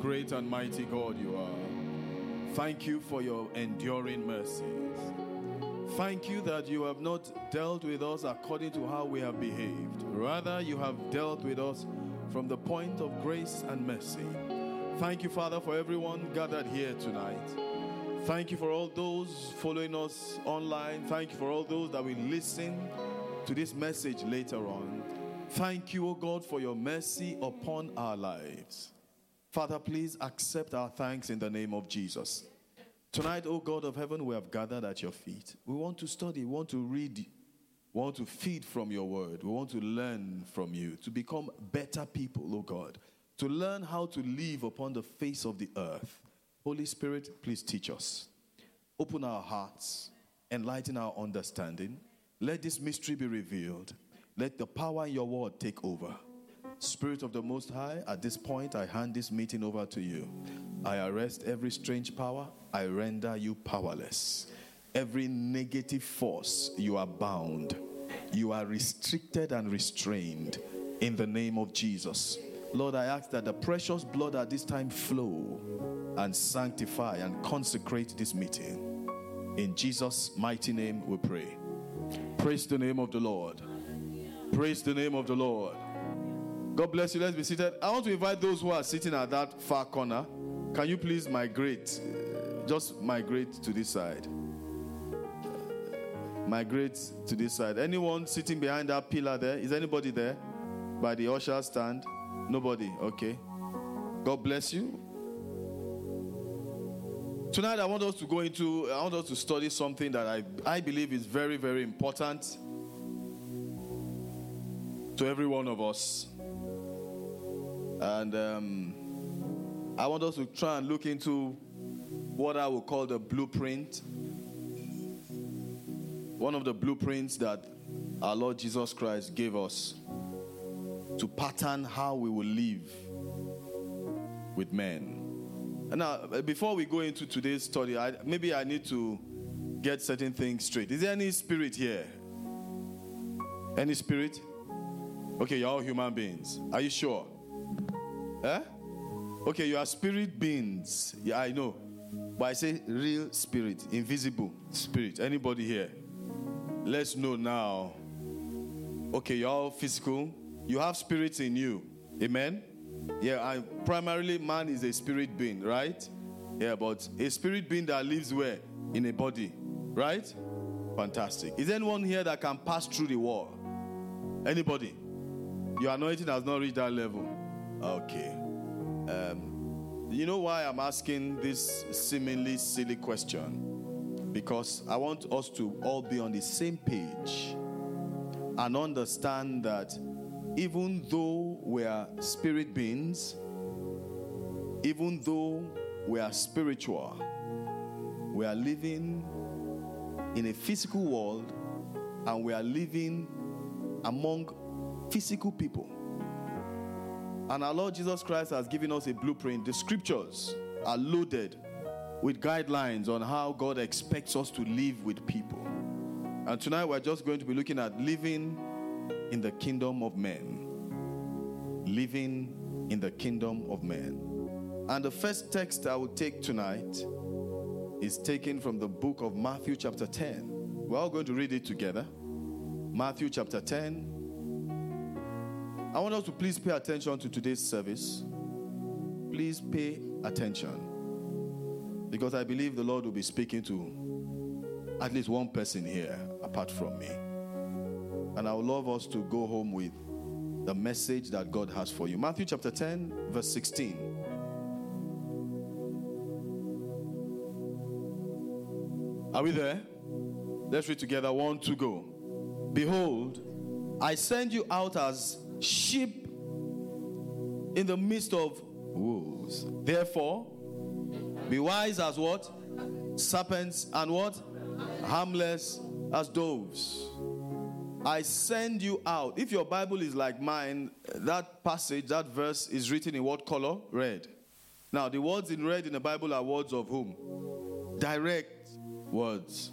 great and mighty God you are. Thank you for your enduring mercies. Thank you that you have not dealt with us according to how we have behaved. Rather, you have dealt with us from the point of grace and mercy. Thank you, Father, for everyone gathered here tonight. Thank you for all those following us online. Thank you for all those that will listen to this message later on. Thank you, O God, for your mercy upon our lives. Father, please accept our thanks in the name of Jesus. Tonight, O God of heaven, we have gathered at your feet. We want to study, we want to read, we want to feed from your word, we want to learn from you, to become better people, O God, to learn how to live upon the face of the earth. Holy Spirit, please teach us. Open our hearts, enlighten our understanding. Let this mystery be revealed. Let the power in your word take over. Spirit of the Most High, at this point, I hand this meeting over to you. I arrest every strange power, I render you powerless. Every negative force, you are bound. You are restricted and restrained in the name of Jesus. Lord, I ask that the precious blood at this time flow and sanctify and consecrate this meeting. In Jesus' mighty name we pray. Praise the name of the Lord. Praise the name of the Lord. God bless you. Let's be seated. I want to invite those who are sitting at that far corner. Can you please migrate? uh, Just migrate to this side. Migrate to this side. Anyone sitting behind that pillar there? Is anybody there? By the usher stand? Nobody. Okay. God bless you. Tonight, I want us to go into, I want us to study something that I, I believe is very, very important to every one of us. And um, I want us to try and look into what I would call the blueprint. One of the blueprints that our Lord Jesus Christ gave us to pattern how we will live with men. And now, before we go into today's study, I, maybe I need to get certain things straight. Is there any spirit here? Any spirit? Okay, you're all human beings. Are you sure? Eh? Okay, you are spirit beings. Yeah, I know. But I say real spirit, invisible spirit. Anybody here? Let's know now. Okay, you're all physical. You have spirits in you. Amen? Yeah, I, primarily man is a spirit being, right? Yeah, but a spirit being that lives where? In a body, right? Fantastic. Is anyone here that can pass through the wall? Anybody? Your anointing has not reached that level. Okay. Um, you know why I'm asking this seemingly silly question? Because I want us to all be on the same page and understand that even though we are spirit beings, even though we are spiritual, we are living in a physical world and we are living among physical people. And our Lord Jesus Christ has given us a blueprint. The scriptures are loaded with guidelines on how God expects us to live with people. And tonight we're just going to be looking at living in the kingdom of men. Living in the kingdom of men. And the first text I will take tonight is taken from the book of Matthew, chapter 10. We're all going to read it together. Matthew, chapter 10. I want us to please pay attention to today's service. Please pay attention. Because I believe the Lord will be speaking to at least one person here apart from me. And I would love us to go home with the message that God has for you. Matthew chapter 10, verse 16. Are we there? Let's read together. One, two, go. Behold, I send you out as sheep in the midst of wolves. Therefore, be wise as what? Serpents and what? Harmless as doves. I send you out. If your Bible is like mine, that passage, that verse is written in what color? Red. Now, the words in red in the Bible are words of whom? Direct words.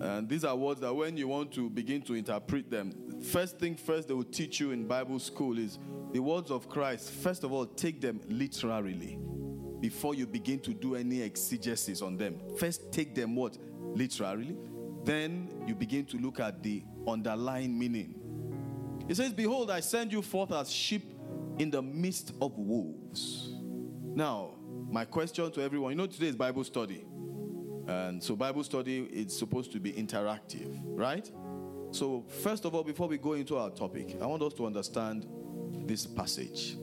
And these are words that when you want to begin to interpret them, first thing first they will teach you in Bible school is the words of Christ. First of all, take them literally. before you begin to do any exegesis on them. First, take them what? Literally. Then you begin to look at the underlying meaning. It says, Behold, I send you forth as sheep in the midst of wolves. Now, my question to everyone you know, today is Bible study. And so, Bible study is supposed to be interactive, right? So, first of all, before we go into our topic, I want us to understand this passage.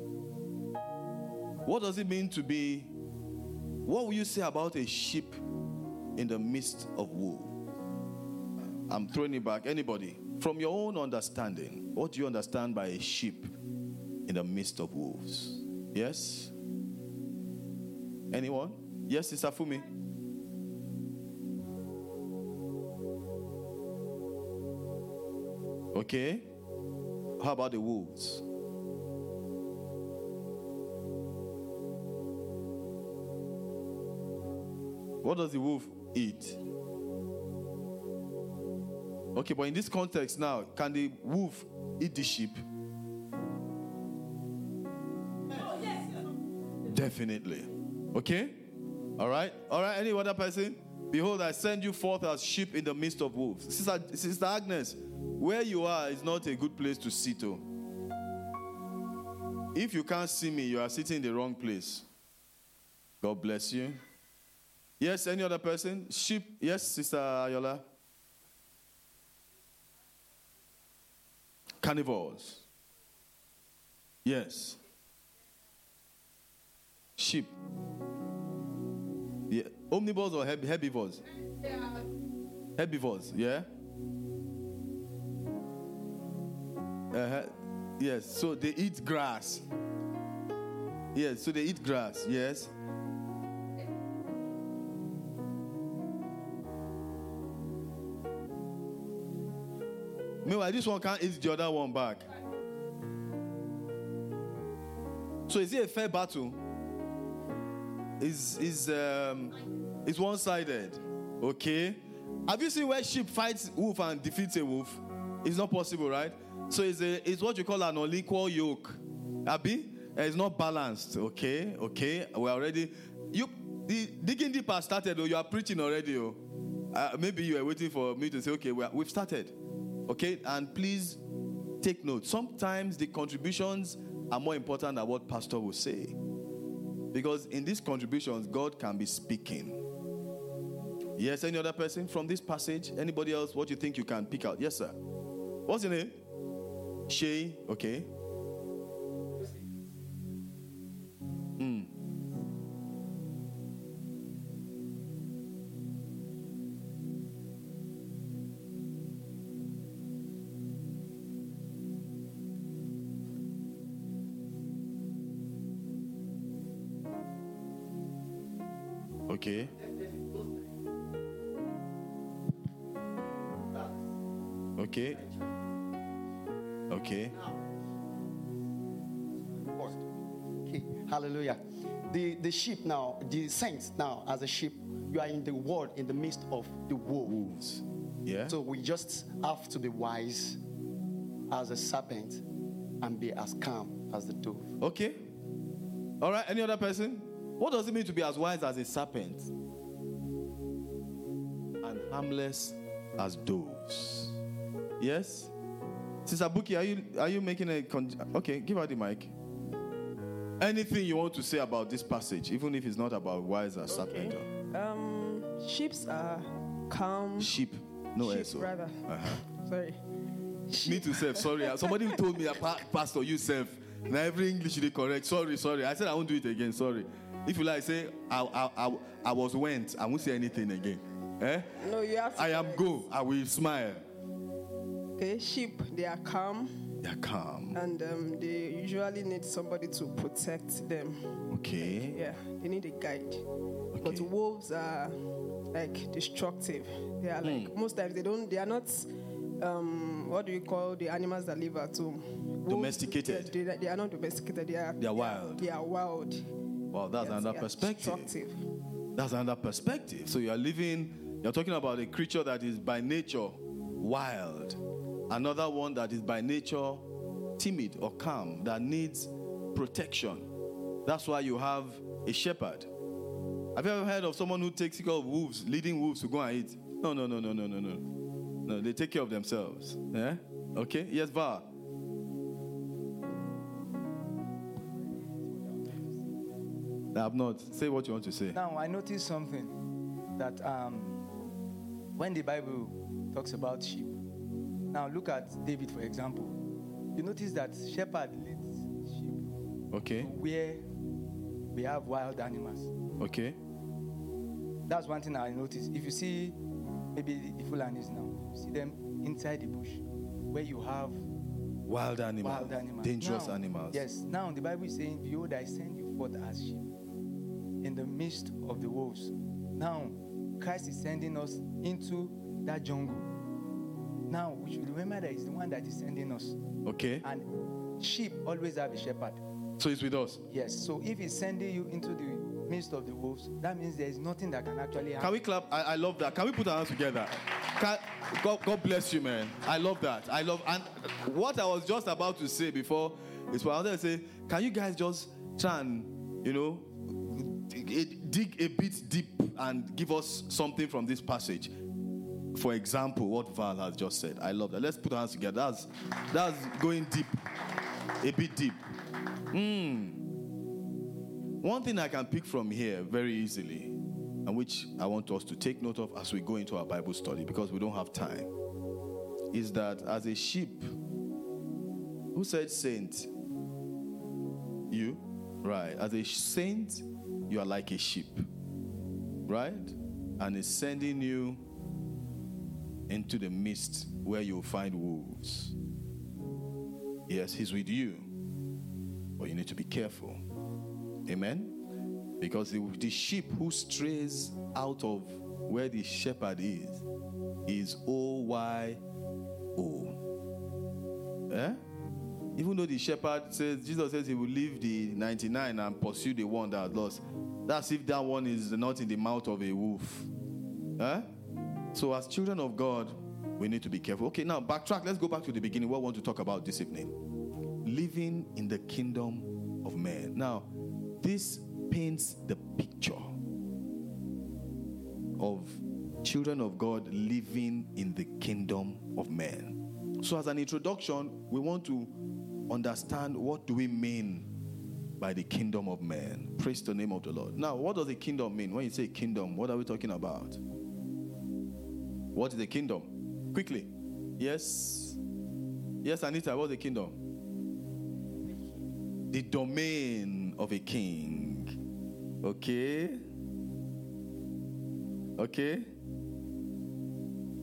What does it mean to be? What will you say about a sheep in the midst of wolves? I'm throwing it back. Anybody, from your own understanding, what do you understand by a sheep in the midst of wolves? Yes? Anyone? Yes, Sister Fumi? Okay. How about the wolves? What does the wolf eat? Okay, but in this context now, can the wolf eat the sheep? Oh, yes. Definitely. Okay? All right? All right, any other person? Behold, I send you forth as sheep in the midst of wolves. Sister, Sister Agnes, where you are is not a good place to sit. Oh. If you can't see me, you are sitting in the wrong place. God bless you. Yes, any other person? Sheep. Yes, Sister Ayola. Carnivores. Yes. Sheep. Yeah. Omnivores or herbivores? Herbivores, yeah? Uh-huh. Yes, so they eat grass. Yes, so they eat grass, yes. Meanwhile, this one can't eat the other one back. So is it a fair battle? Is is um is one-sided? Okay. Have you seen where sheep fights wolf and defeats a wolf? It's not possible, right? So it's a it's what you call an unequal yoke. Abby? It's not balanced. Okay, okay. We're already you the digging deep has started, or you are preaching already. Oh. Uh, maybe you are waiting for me to say, okay, we are, we've started. Okay, and please take note. Sometimes the contributions are more important than what pastor will say. Because in these contributions, God can be speaking. Yes, any other person from this passage? Anybody else? What you think you can pick out? Yes, sir. What's your name? Shay. Okay. Mm. Okay. Okay. Sheep now, the saints now, as a sheep, you are in the world in the midst of the wolves. Yeah. So we just have to be wise as a serpent and be as calm as the dove. Okay. All right. Any other person? What does it mean to be as wise as a serpent and harmless as doves? Yes. Sister Buki, are you are you making a con- okay? Give her the mic. Anything you want to say about this passage, even if it's not about wise as serpent? Okay. Um, sheeps are calm. Sheep, no sheep, SO. rather. Uh-huh. Sorry. Me Sheep. too, self. Sorry, somebody told me, "Pa- Pastor, you self. Now every English they correct. Sorry, sorry. I said I won't do it again. Sorry. If you like, say I I, I, I was went. I won't say anything again. Eh? No, you have to. I am go. I will smile. Okay, sheep. They are calm, They're calm. and um, they usually need somebody to protect them. Okay. Yeah, they need a guide. Okay. But wolves are like destructive. They are like Hmm. most times they don't. They are not. Um, what do you call the animals that live at home? Wolves, Domesticated. They, they, they are not domesticated. They are. They are wild. They are wild. Wow, that's Yes, another perspective. That's another perspective. So you are living. You're talking about a creature that is by nature wild. Another one that is by nature timid or calm that needs protection. That's why you have a shepherd. Have you ever heard of someone who takes care of wolves, leading wolves to go and eat? No, no, no, no, no, no, no. No, they take care of themselves. Yeah? Okay? Yes, Va. I have not. Say what you want to say. Now, I noticed something that um, when the Bible talks about sheep, now look at David, for example. You notice that shepherd leads sheep Okay? where we have wild animals. Okay? That's one thing I noticed. If you see maybe the Fulanis now, see them inside the bush where you have Wild animals. wild animals. Dangerous Now- animals. Yes. Now the Bible is saying, Behold, I send you forth as sheep in the midst of the wolves. Now Christ is sending us into that jungle. Now we should remember that it's the one that is sending us. Okay? And sheep always have a shepherd. So it's with us. Yes. So if he's sending you into the midst of the wolves, that means there is nothing that can actually happen. Can we clap? I, I love that. Can we put our hands together? Can, God, God bless you, man. I love that. I love and what I was just about to say before is what I wanted to say. Can you guys just try and you know dig a bit deep and give us something from this passage? For example, what Val has just said. I love that. Let's put our hands together. That's that's going deep, a bit deep. Hmm. One thing I can pick from here very easily, and which I want us to take note of as we go into our Bible study because we don't have time, is that as a sheep, who said saint? You? Right. As a saint, you are like a sheep. Right? And it's sending you into the midst where you'll find wolves. Yes, he's with you, but you need to be careful. Amen. Because the, the sheep who strays out of where the shepherd is is O Y O. Eh? Even though the shepherd says, Jesus says he will leave the 99 and pursue the one that lost. That's if that one is not in the mouth of a wolf. Eh? So, as children of God, we need to be careful. Okay, now backtrack. Let's go back to the beginning. What I want to talk about this evening living in the kingdom of man. Now, this paints the picture of children of God living in the kingdom of man. So as an introduction, we want to understand what do we mean by the kingdom of man. Praise the name of the Lord. Now, what does a kingdom mean? When you say kingdom, what are we talking about? What is the kingdom? Quickly. Yes. Yes, Anita, what's the kingdom? the domain of a king. Okay? Okay?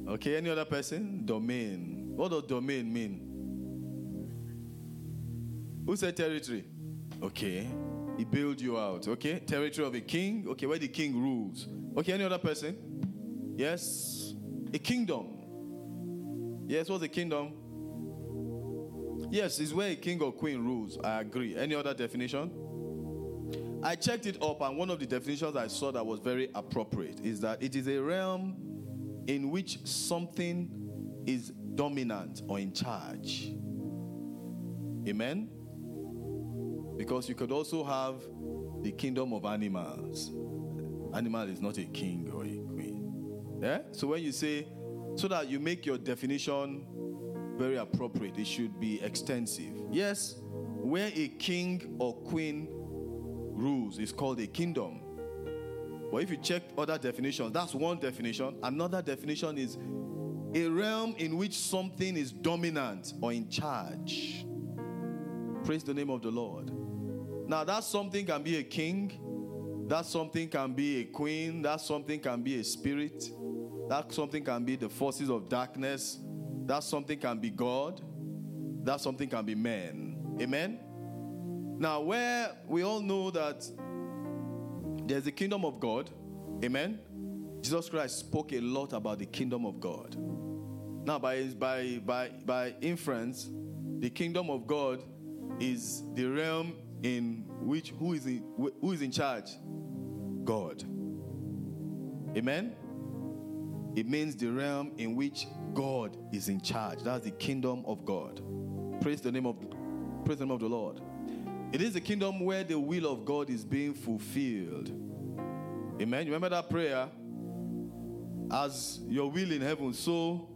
Okay, any other person? Domain. What does domain mean? Who said territory? Okay. He built you out. Okay? Territory of a king. Okay, where the king rules. Okay, any other person? Yes? A kingdom. Yes, what's a kingdom? Yes, it's where a king or queen rules. I agree. Any other definition? I checked it up, and one of the definitions I saw that was very appropriate is that it is a realm in which something is dominant or in charge. Amen? Because you could also have the kingdom of animals. Animal is not a king or a. Yeah? So when you say, so that you make your definition very appropriate. It should be extensive. Yes, where a king or queen rules is called a kingdom. But if you check other definitions, that's one definition. Another definition is a realm in which something is dominant or in charge. Praise the name of the Lord. Now, that something can be a king, that something can be a queen, that something can be a spirit, that something can be the forces of darkness, that something can be God. That something can be man. Amen. Now, where we all know that there's the kingdom of God. Amen. Jesus Christ spoke a lot about the kingdom of God. Now, by, by, by, by inference, the kingdom of God is the realm in which who is in, who is in charge? God. Amen. It means the realm in which God is in charge. That's the kingdom of God. Praise the name of praise the name of the Lord. It is the kingdom where the will of God is being fulfilled. Amen. Remember that prayer? As your will in heaven, so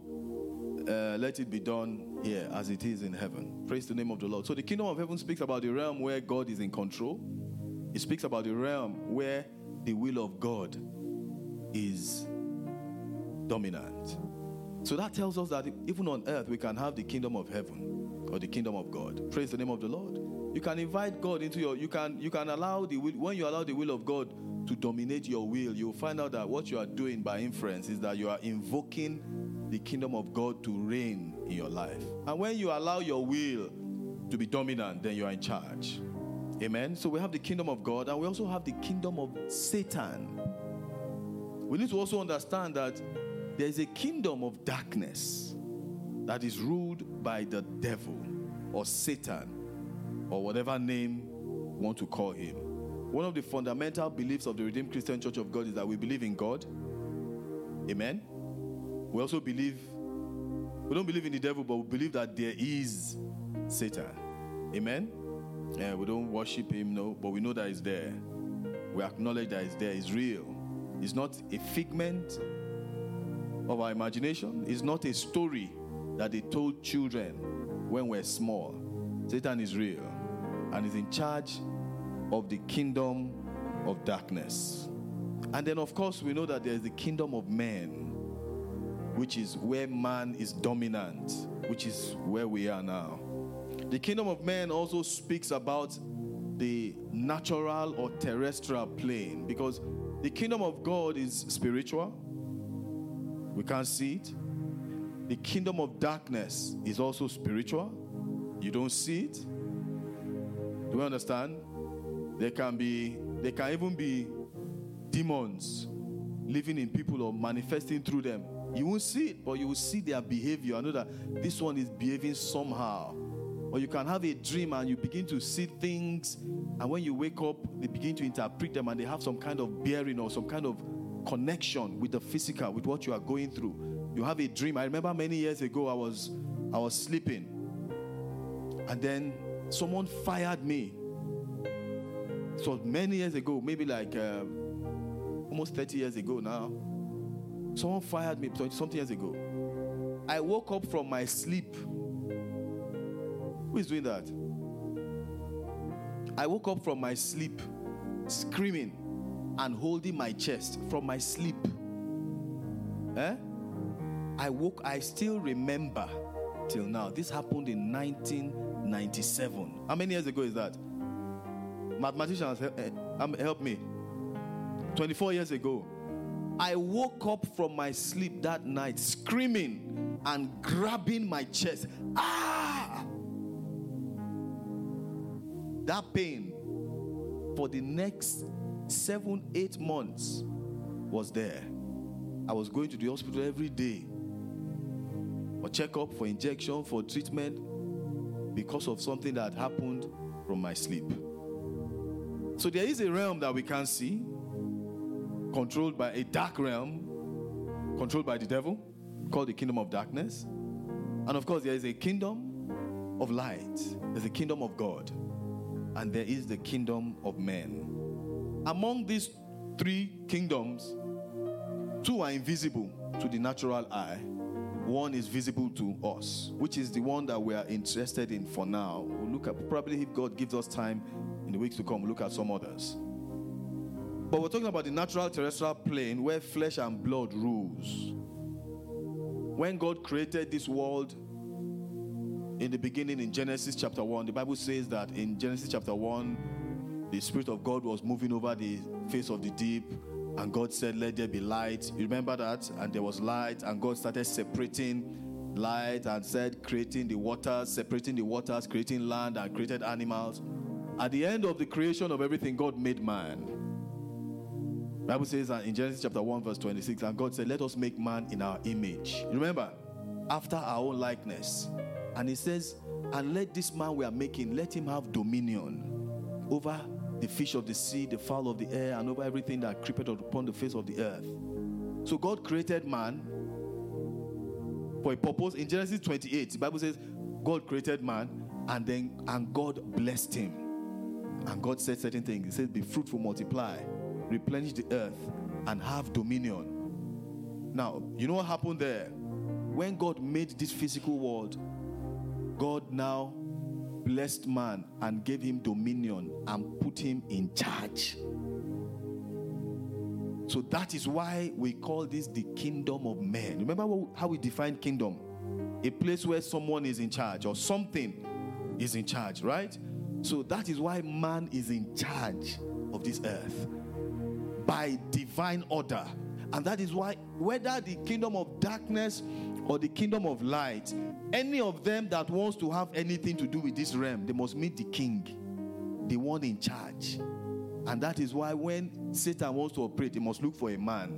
uh, let it be done here as it is in heaven. Praise the name of the Lord. So the kingdom of heaven speaks about the realm where God is in control. It speaks about the realm where the will of God is dominant. So that tells us that even on earth we can have the kingdom of heaven or the kingdom of God. Praise the name of the Lord. You can invite God into your you can you can allow the will when you allow the will of God to dominate your will, you'll find out that what you are doing by inference is that you are invoking the kingdom of God to reign in your life. And when you allow your will to be dominant, then you are in charge. Amen. So we have the kingdom of God and we also have the kingdom of Satan. We need to also understand that there is a kingdom of darkness that is ruled by the devil or Satan or whatever name you want to call him. One of the fundamental beliefs of the Redeemed Christian Church of God is that we believe in God. Amen. We also believe, we don't believe in the devil, but we believe that there is Satan. Amen. Yeah, we don't worship him, no, but we know that he's there. We acknowledge that he's there, he's real. It's not a figment of our imagination, is not a story that they told children when we're small. Satan is real and is in charge of the kingdom of darkness. And then, of course, we know that there's the kingdom of men, which is where man is dominant, which is where we are now. The kingdom of men also speaks about the natural or terrestrial plane because the kingdom of God is spiritual. We can't see it. The kingdom of darkness is also spiritual. You don't see it. Do you understand? There can be, there can even be demons living in people or manifesting through them. You won't see it, but you will see their behavior. I know that this one is behaving somehow. Or you can have a dream and you begin to see things, and when you wake up, they begin to interpret them and they have some kind of bearing or some kind of connection with the physical, with what you are going through. You have a dream. I remember many years ago, I was I was sleeping, and then someone fired me. So many years ago, maybe like uh, almost 30 years ago now, someone fired me 20 something years ago. I woke up from my sleep. Who is doing that? I woke up from my sleep screaming and holding my chest from my sleep. Eh? I woke, I still remember till now. This happened in 1997. How many years ago is that? Mathematicians, help, eh, um, me. 24 years ago. I woke up from my sleep that night screaming and grabbing my chest. Ah! That pain for the next seven, eight months was there. I was going to the hospital every day for checkup, for injection, for treatment because of something that happened from my sleep. So there is a realm that we can't see, controlled by a dark realm, controlled by the devil, called the kingdom of darkness. And of course, there is a kingdom of light, there's a kingdom of God, and there is the kingdom of men. Among these three kingdoms, two are invisible to the natural eye, one is visible to us, which is the one that we are interested in for now. We'll look at probably if God gives us time in the weeks to come, we'll look at some others. But we're talking about the natural terrestrial plane where flesh and blood rules. When God created this world in the beginning in Genesis chapter 1, the Bible says that in Genesis chapter 1, the Spirit of God was moving over the face of the deep, and God said, Let there be light. You remember that? And there was light, and God started separating light and said, creating the waters, separating the waters, creating land, and created animals. At the end of the creation of everything, God made man. Bible says in Genesis chapter 1, verse 26, and God said, Let us make man in our image. Remember, after our own likeness. And he says, And let this man we are making, let him have dominion over the fish of the sea, the fowl of the air, and over everything that creepeth upon the face of the earth. So God created man for a purpose. In Genesis 28, the Bible says, God created man, and then and God blessed him. And God said certain things. He said, Be fruitful, multiply, replenish the earth, and have dominion. Now, you know what happened there? When God made this physical world, God now blessed man and gave him dominion and put him in charge. So that is why we call this the kingdom of men. Remember how we define kingdom? A place where someone is in charge or something is in charge, right? So that is why man is in charge of this earth by divine order. And that is why, whether the kingdom of darkness or the kingdom of light, any of them that wants to have anything to do with this realm, they must meet the king, the one in charge. And that is why when Satan wants to operate, he must look for a man.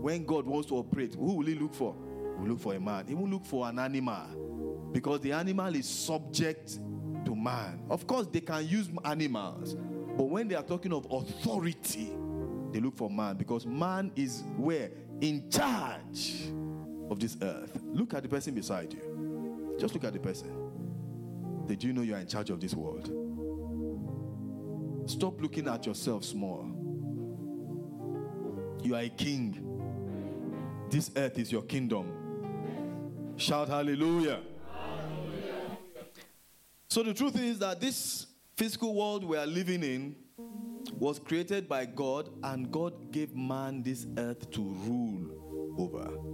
When God wants to operate, who will he look for? He will look for a man. He will look for an animal because the animal is subject to man. Of course, they can use animals, but when they are talking of authority, they look for man because man is where? In charge of this earth. Look at the person beside you. Just look at the person. Did you know you are in charge of this world? Stop looking at yourself small. You are a king. This earth is your kingdom. Shout hallelujah. hallelujah. So the truth is that this physical world we are living in was created by God, and God gave man this earth to rule over.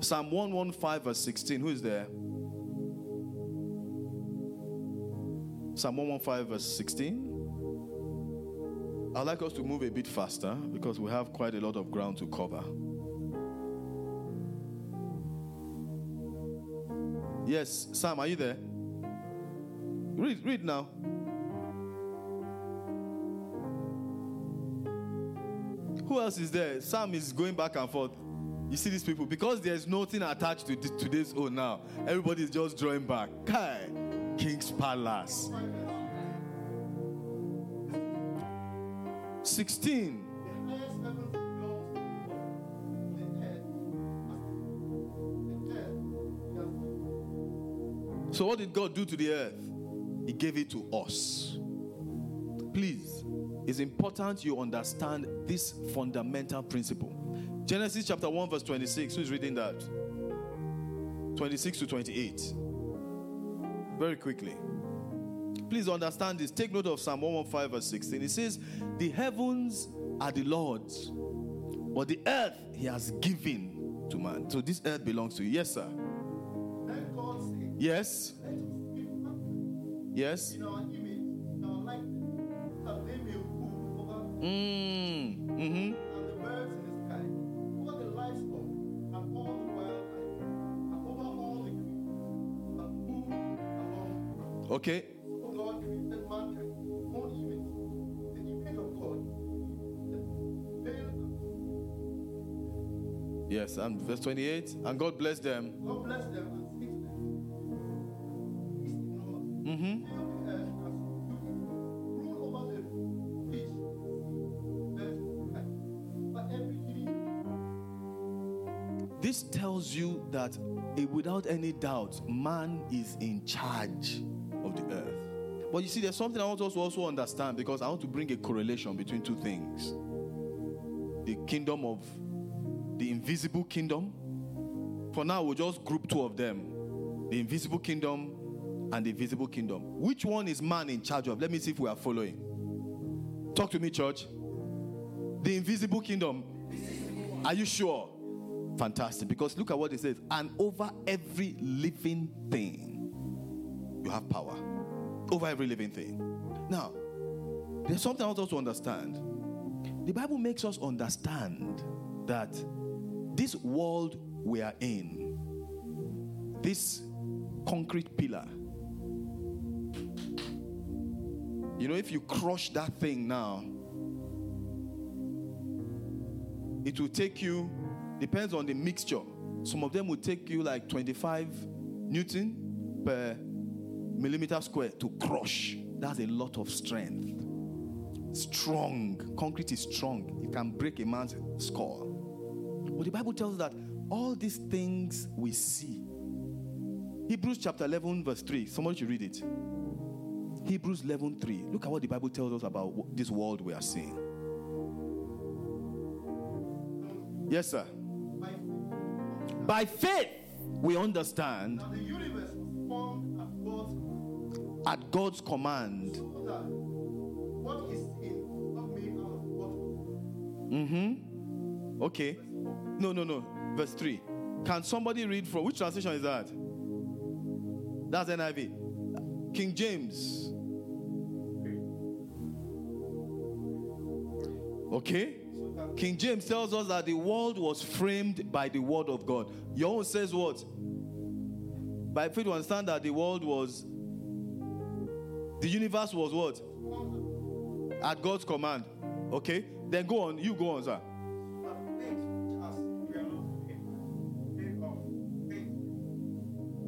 Psalm 115, verse 16. Who is there? Psalm 115, verse 16. I'd like us to move a bit faster because we have quite a lot of ground to cover. Yes, Sam, are you there? Read, read now. Who else is there? Sam is going back and forth. You see these people because there's nothing attached to this, today's own now. Is just drawing back. Kai, King's Palace. 16. So, what did God do to the earth? He gave it to us. Please, it's important you understand this fundamental principle. Genesis chapter 1, verse 26. Who's reading that? 26 to 28. Very quickly. Please understand this. Take note of Psalm 115, verse 16. It says, The heavens are the Lord's, but the earth he has given to man. So this earth belongs to you. Yes, sir. Yes. Yes. Mm. Mm-hmm. Okay. Yes, and verse 28. And God bless them. God bless them Mm-hmm. This tells you that eh, without any doubt, man is in charge of the earth. But you see, there's something I want us to also understand because I want to bring a correlation between two things the kingdom of the invisible kingdom. For now, we'll just group two of them the invisible kingdom and the visible kingdom. Which one is man in charge of? Let me see if we are following. Talk to me, church. The invisible kingdom. Are you sure? Fantastic. Because look at what it says. And over every living thing, you have power. Over every living thing. Now, there's something I want us to understand. The Bible makes us understand that this world we are in, this concrete pillar, you know, if you crush that thing now, it will take you, depends on the mixture. Some of them will take you like 25 Newton per millimeter square to crush. That's a lot of strength. Strong. Concrete is strong. It can break a man's skull. But the Bible tells us that all these things we see. Hebrews chapter 11, verse 3. Somebody should read it. Hebrews 11 3. Look at what the Bible tells us about this world we are seeing. Yes, sir. By faith, we understand at God's command. what is seen was not made out of what Mm-hmm. Okay. No, no, no. Verse 3. Can somebody read from which translation is that? That's NIV. King James. Okay. King James tells us that the world was framed by the word of God. Your own says what? By faith, we understand that the world was, the universe was what? At God's command. Okay. Then go on. You go on, sir.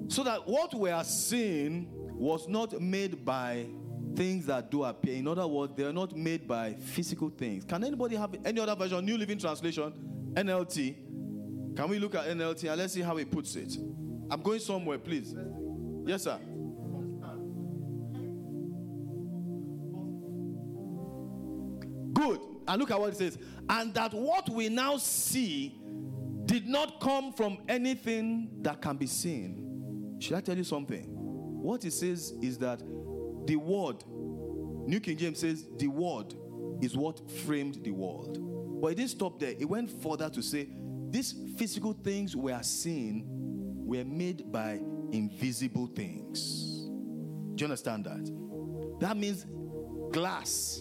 So that what we are seeing was not made by things that do appear. In other words, they are not made by physical things. Can anybody have any other version? New Living Translation, NLT. Can we look at NLT and let's see how he puts it? I'm going somewhere, please. Yes, sir. And look at what it says. And that what we now see did not come from anything that can be seen. Should I tell you something? What it says is that the word, New King James says, the word is what framed the world. But it didn't stop there. It went further to say, these physical things we are seeing were made by invisible things. Do you understand that? That means glass,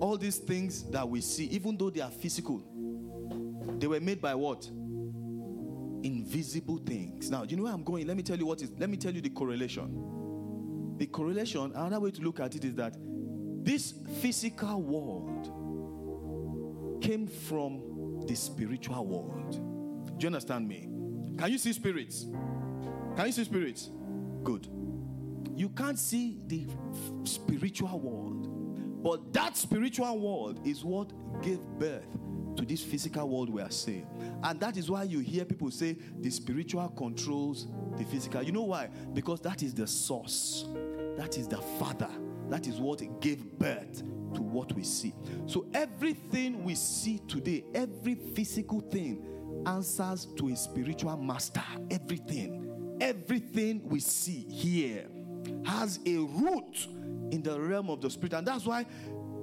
all these things that we see, even though they are physical, they were made by what? Invisible things. Now, you know where I'm going? Let me tell you what is, let me tell you the correlation. The correlation, another way to look at it is that this physical world came from the spiritual world. Do you understand me? Can you see spirits? Can you see spirits? Good. You can't see the spiritual world, but that spiritual world is what gave birth to this physical world we are seeing. And that is why you hear people say the spiritual controls the physical. You know why? Because that is the source, that is the father, that is what gave birth to what we see. So everything we see today, every physical thing, answers to a spiritual master. Everything, everything we see here has a root in the realm of the spirit. And that's why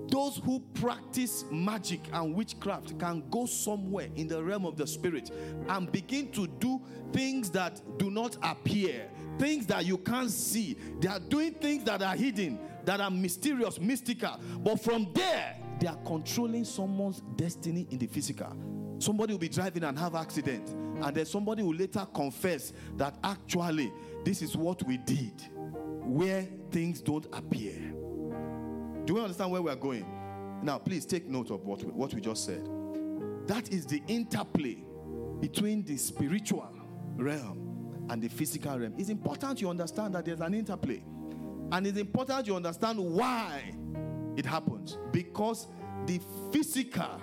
those who practice magic and witchcraft can go somewhere in the realm of the spirit and begin to do things that do not appear, things that you can't see. They are doing things that are hidden, that are mysterious, mystical. But from there, they are controlling someone's destiny in the physical. Somebody will be driving and have accident, and then somebody will later confess that actually this is what we did, where things don't appear. Do we understand where we are going? Now, please take note of what we, what we just said. That is the interplay between the spiritual realm and the physical realm. It's important you understand that there's an interplay. And it's important you understand why it happens. Because the physical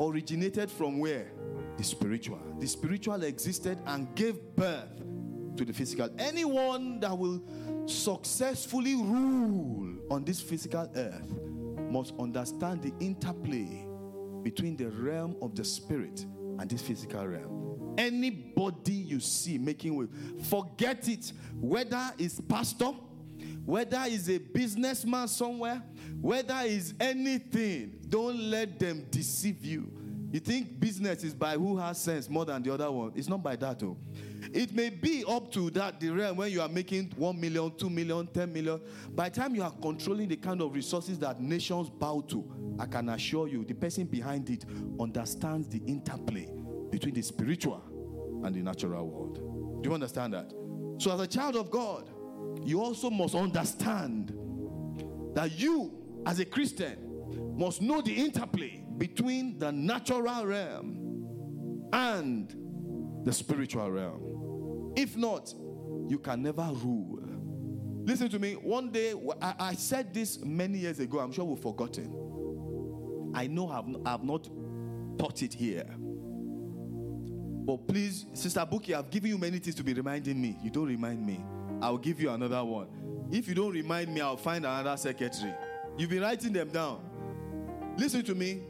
originated from where? The spiritual. The spiritual existed and gave birth to the physical. Anyone that will successfully rule on this physical earth must understand the interplay between the realm of the spirit and this physical realm. Anybody you see making way, forget it. Whether it's pastor, whether it's a businessman somewhere, whether it's anything, don't let them deceive you. You think business is by who has sense more than the other one? It's not by that, though. It may be up to that the realm when you are making 1 million, 2 million, 10 million. By the time you are controlling the kind of resources that nations bow to, I can assure you the person behind it understands the interplay between the spiritual and the natural world. Do you understand that? So, as a child of God, you also must understand that you, as a Christian, must know the interplay between the natural realm and the spiritual realm. If not, you can never rule. Listen to me. One day, I, I said this many years ago. I'm sure we've forgotten. I know I've, I've not taught it here. But please, Sister Buki, I've given you many things to be reminding me. You don't remind me. I'll give you another one. If you don't remind me, I'll find another secretary. You've been writing them down. Listen to me.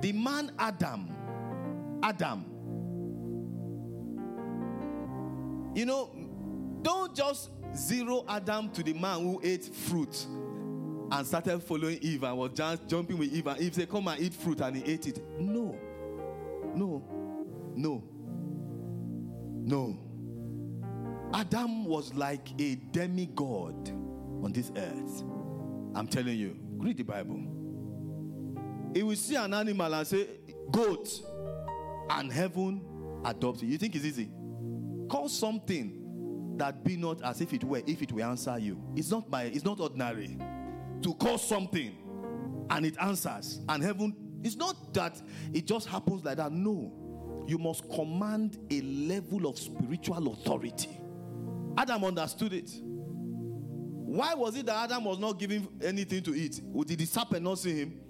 The man Adam, Adam, you know, don't just zero Adam to the man who ate fruit and started following Eve and was just jumping with Eve. And Eve said, Come and eat fruit, and he ate it. No, no, no, no. Adam was like a demigod on this earth. I'm telling you, read the Bible. He will see an animal and say, Goat, and heaven adopts it. You think it's easy? Call something that be not as if it were, if it will answer you. It's not by it's not ordinary. To call something and it answers, and heaven, it's not that it just happens like that. No. You must command a level of spiritual authority. Adam understood it. Why was it that Adam was not giving anything to eat? Did the serpent not see him?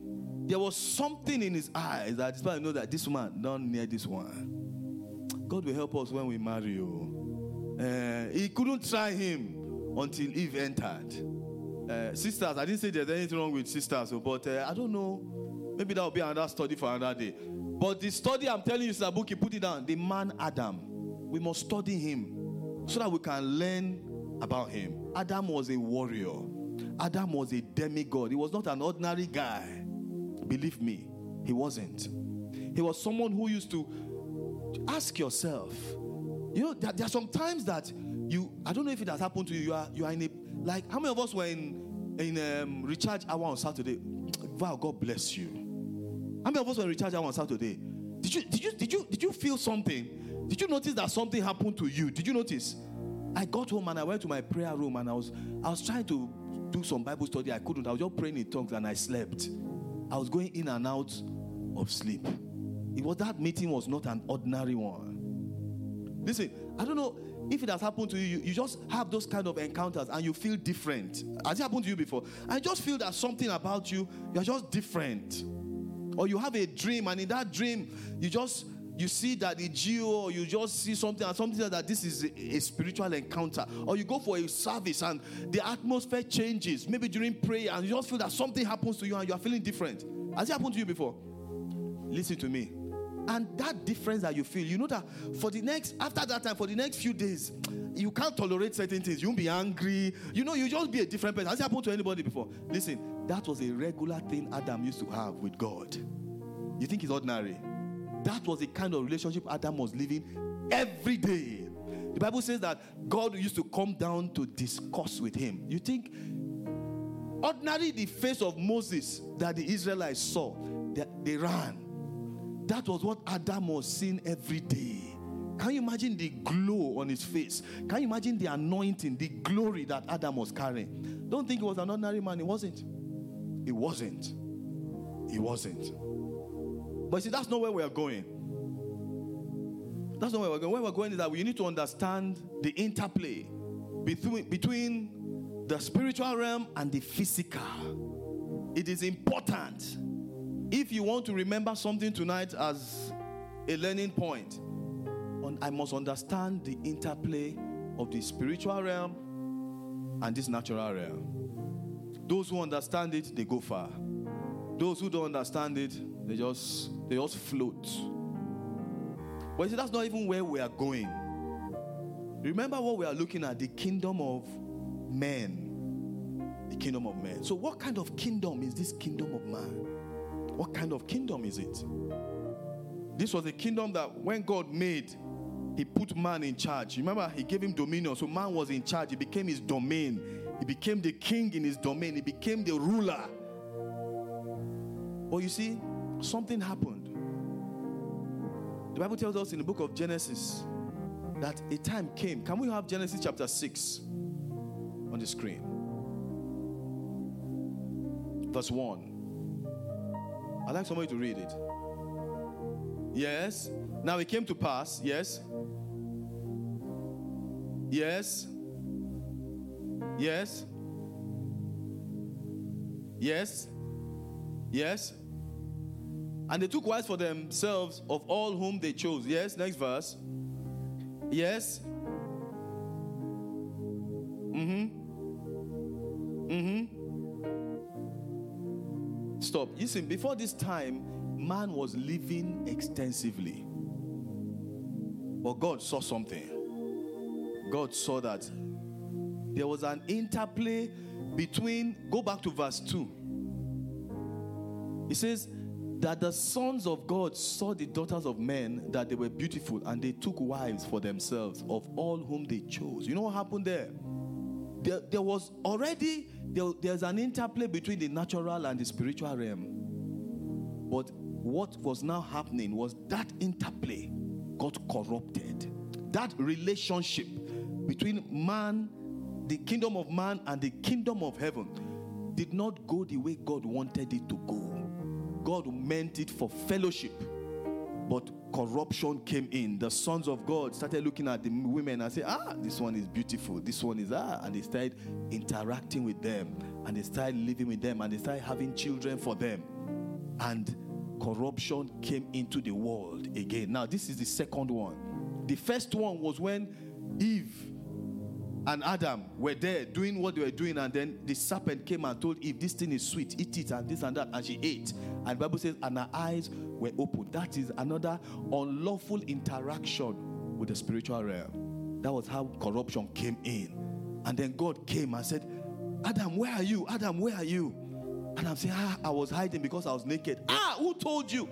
There was something in his eyes that man know that this man don't near this one. God will help us when we marry you. Uh, he couldn't try him until Eve entered. Uh, sisters, I didn't say there's anything wrong with sisters, but uh, I don't know. Maybe that will be another study for another day. But the study I'm telling you, Sister put it down. The man Adam. We must study him so that we can learn about him. Adam was a warrior. Adam was a demigod. He was not an ordinary guy. Believe me, he wasn't. He was someone who used to ask yourself. You know, there, there are some times that you, I don't know if it has happened to you, you are, you are in a, like, how many of us were in, in um, recharge hour on Saturday? Wow, God bless you. How many of us were in recharge hour on Saturday? Did you, did you, did you, did you feel something? Did you notice that something happened to you? Did you notice? I got home and I went to my prayer room and I was, I was trying to do some Bible study. I couldn't. I was just praying in tongues and I slept. I was going in and out of sleep. It was that meeting was not an ordinary one. Listen, I don't know if it has happened to you, you, you just have those kind of encounters and you feel different. Has it happened to you before? I just feel that something about you, you're just different. Or you have a dream, and in that dream, you just you see that the geo, or you just see something and something that this is a, a spiritual encounter. Or you go for a service and the atmosphere changes, maybe during prayer, and you just feel that something happens to you and you are feeling different. Has it happened to you before? Listen to me. And that difference that you feel, you know that for the next, after that time, for the next few days, you can't tolerate certain things. You won't be angry. You know, you just be a different person. Has it happened to anybody before? Listen, that was a regular thing Adam used to have with God. You think it's ordinary? That was the kind of relationship Adam was living every day. The Bible says that God used to come down to discuss with him. You think ordinarily the face of Moses that the Israelites saw, they, they ran. That was what Adam was seeing every day. Can you imagine the glow on his face? Can you imagine the anointing, the glory that Adam was carrying? Don't think he was an ordinary man. He wasn't. He wasn't. He wasn't. But see, that's not where we are going. That's not where we're going. Where we're going is that we need to understand the interplay between, between the spiritual realm and the physical. It is important. If you want to remember something tonight as a learning point, I must understand the interplay of the spiritual realm and this natural realm. Those who understand it, they go far. Those who don't understand it, they just they just float. But you see, that's not even where we are going. Remember what we are looking at the kingdom of men. The kingdom of men. So, what kind of kingdom is this kingdom of man? What kind of kingdom is it? This was a kingdom that when God made, He put man in charge. Remember, He gave him dominion. So, man was in charge. He became his domain. He became the king in his domain. He became the ruler. But you see, something happened. The Bible tells us in the book of Genesis that a time came. Can we have Genesis chapter 6 on the screen? Verse 1. I'd like somebody to read it. Yes. Now it came to pass. Yes. Yes. Yes. Yes. Yes. And they took wives for themselves of all whom they chose. Yes. Next verse. Yes. Mm-hmm. Stop. Listen, before this time, man was living extensively. But God saw something. God saw that there was an interplay between, go back to verse 2. He says that the sons of God saw the daughters of men that they were beautiful and they took wives for themselves of all whom they chose. You know what happened there? There, there was already there, there's an interplay between the natural and the spiritual realm. But what was now happening was that interplay got corrupted. That relationship between man, the kingdom of man, and the kingdom of heaven did not go the way God wanted it to go. God meant it for fellowship, but corruption came in. The sons of God started looking at the women and say, "Ah, this one is beautiful. This one is ah," and they started interacting with them, and they started living with them, and they started having children for them, and corruption came into the world again. Now, this is the second one. The first one was when Eve and Adam were there doing what they were doing, and then the serpent came and told Eve, This thing is sweet, eat it, and this and that. And she ate. And Bible says, and her eyes were open. That is another unlawful interaction with the spiritual realm. That was how corruption came in. And then God came and said, Adam, where are you? Adam, where are you? Adam said, Ah, I was hiding because I was naked. Ah, who told you?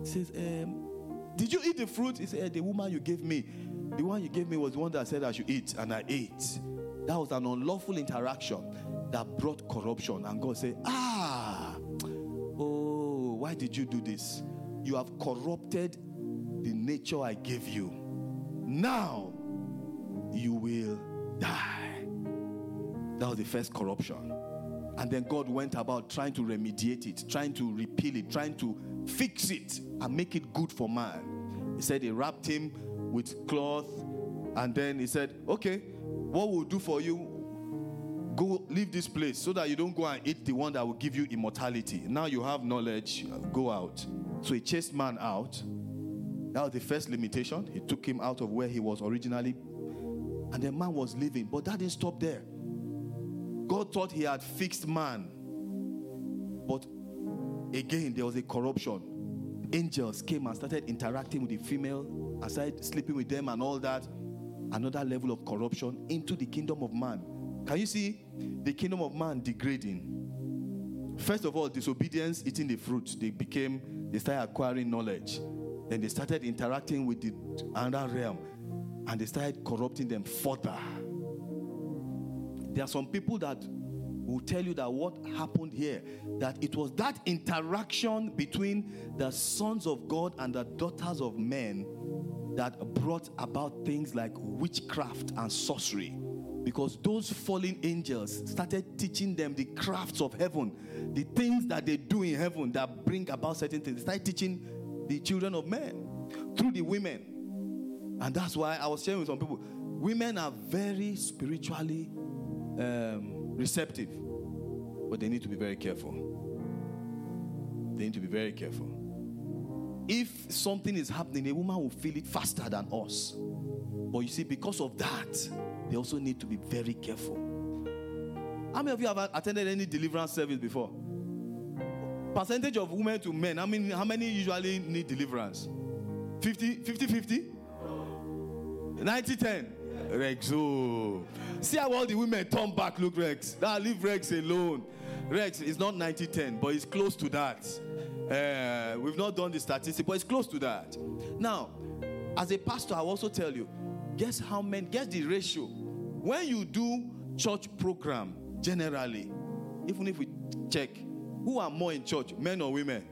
He says, um, Did you eat the fruit? He said, The woman you gave me. The one you gave me was the one that said I should eat, and I ate. That was an unlawful interaction that brought corruption. And God said, Ah, oh, why did you do this? You have corrupted the nature I gave you. Now you will die. That was the first corruption. And then God went about trying to remediate it, trying to repeal it, trying to fix it and make it good for man. He said he wrapped him with cloth and then he said, Okay, what we'll do for you, go leave this place so that you don't go and eat the one that will give you immortality. Now you have knowledge, go out. So he chased man out. That was the first limitation. He took him out of where he was originally. And the man was living. But that didn't stop there. God thought he had fixed man. But again, there was a corruption. Angels came and started interacting with the female, started sleeping with them and all that. Another level of corruption into the kingdom of man. Can you see the kingdom of man degrading? First of all, disobedience, eating the fruit. They became, they started acquiring knowledge. Then they started interacting with the another realm and they started corrupting them further. There are some people that will tell you that what happened here, that it was that interaction between the sons of God and the daughters of men that brought about things like witchcraft and sorcery. Because those fallen angels started teaching them the crafts of heaven, the things that they do in heaven that bring about certain things. They started teaching the children of men through the women. And that's why I was sharing with some people women are very spiritually um, receptive, but they need to be very careful. They need to be very careful. If something is happening, a woman will feel it faster than us. But you see, because of that, they also need to be very careful. How many of you have attended any deliverance service before? Percentage of women to men, I mean, how many usually need deliverance? 50 50 50? 90 10? Rex, oh. See how all the women turn back. Look, Rex. Now leave Rex alone. Rex is not 90 10, but it's close to that. Uh, we've not done the statistic, but it's close to that. Now, as a pastor, I also tell you, guess how many, guess the ratio. When you do church program, generally, even if we check, who are more in church, men or women?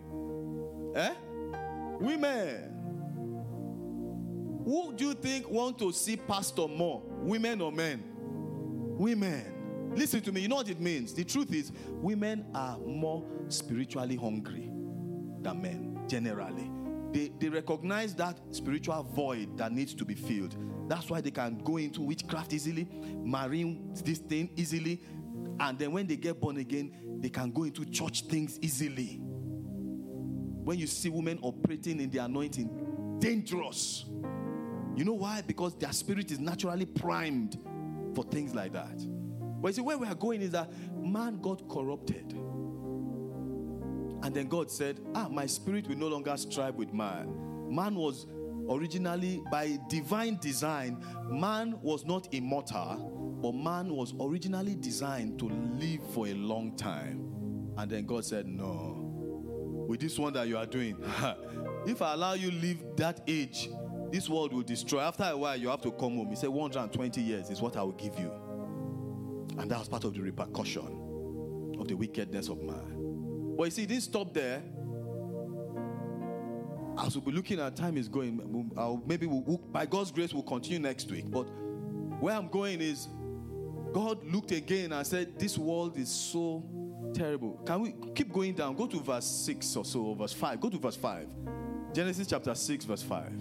Eh? Women. Who do you think want to see pastor more, women or men? Women. Listen to me, you know what it means? The truth is, women are more spiritually hungry than men, generally. They, they recognize that spiritual void that needs to be filled. That's why they can go into witchcraft easily, marrying this thing easily, and then when they get born again, they can go into church things easily. When you see women operating in the anointing, dangerous. You know why? Because their spirit is naturally primed for things like that. But you see, where we are going is that man got corrupted. And then God said, Ah, my spirit will no longer strive with man. Man was originally, by divine design, man was not immortal, but man was originally designed to live for a long time. And then God said, No. With this one that you are doing, if I allow you live that age, this world will destroy. After a while, you have to come home. He said, 120 years is what I will give you. And that was part of the repercussion of the wickedness of man. But you see, didn't stop there. As we'll be looking at time is going, I'll, maybe we'll, by God's grace, we'll continue next week. But where I'm going is, God looked again and said, This world is so terrible. Can we keep going down? Go to verse 6 or so, or verse 5. Go to verse 5. Genesis chapter 6, verse 5.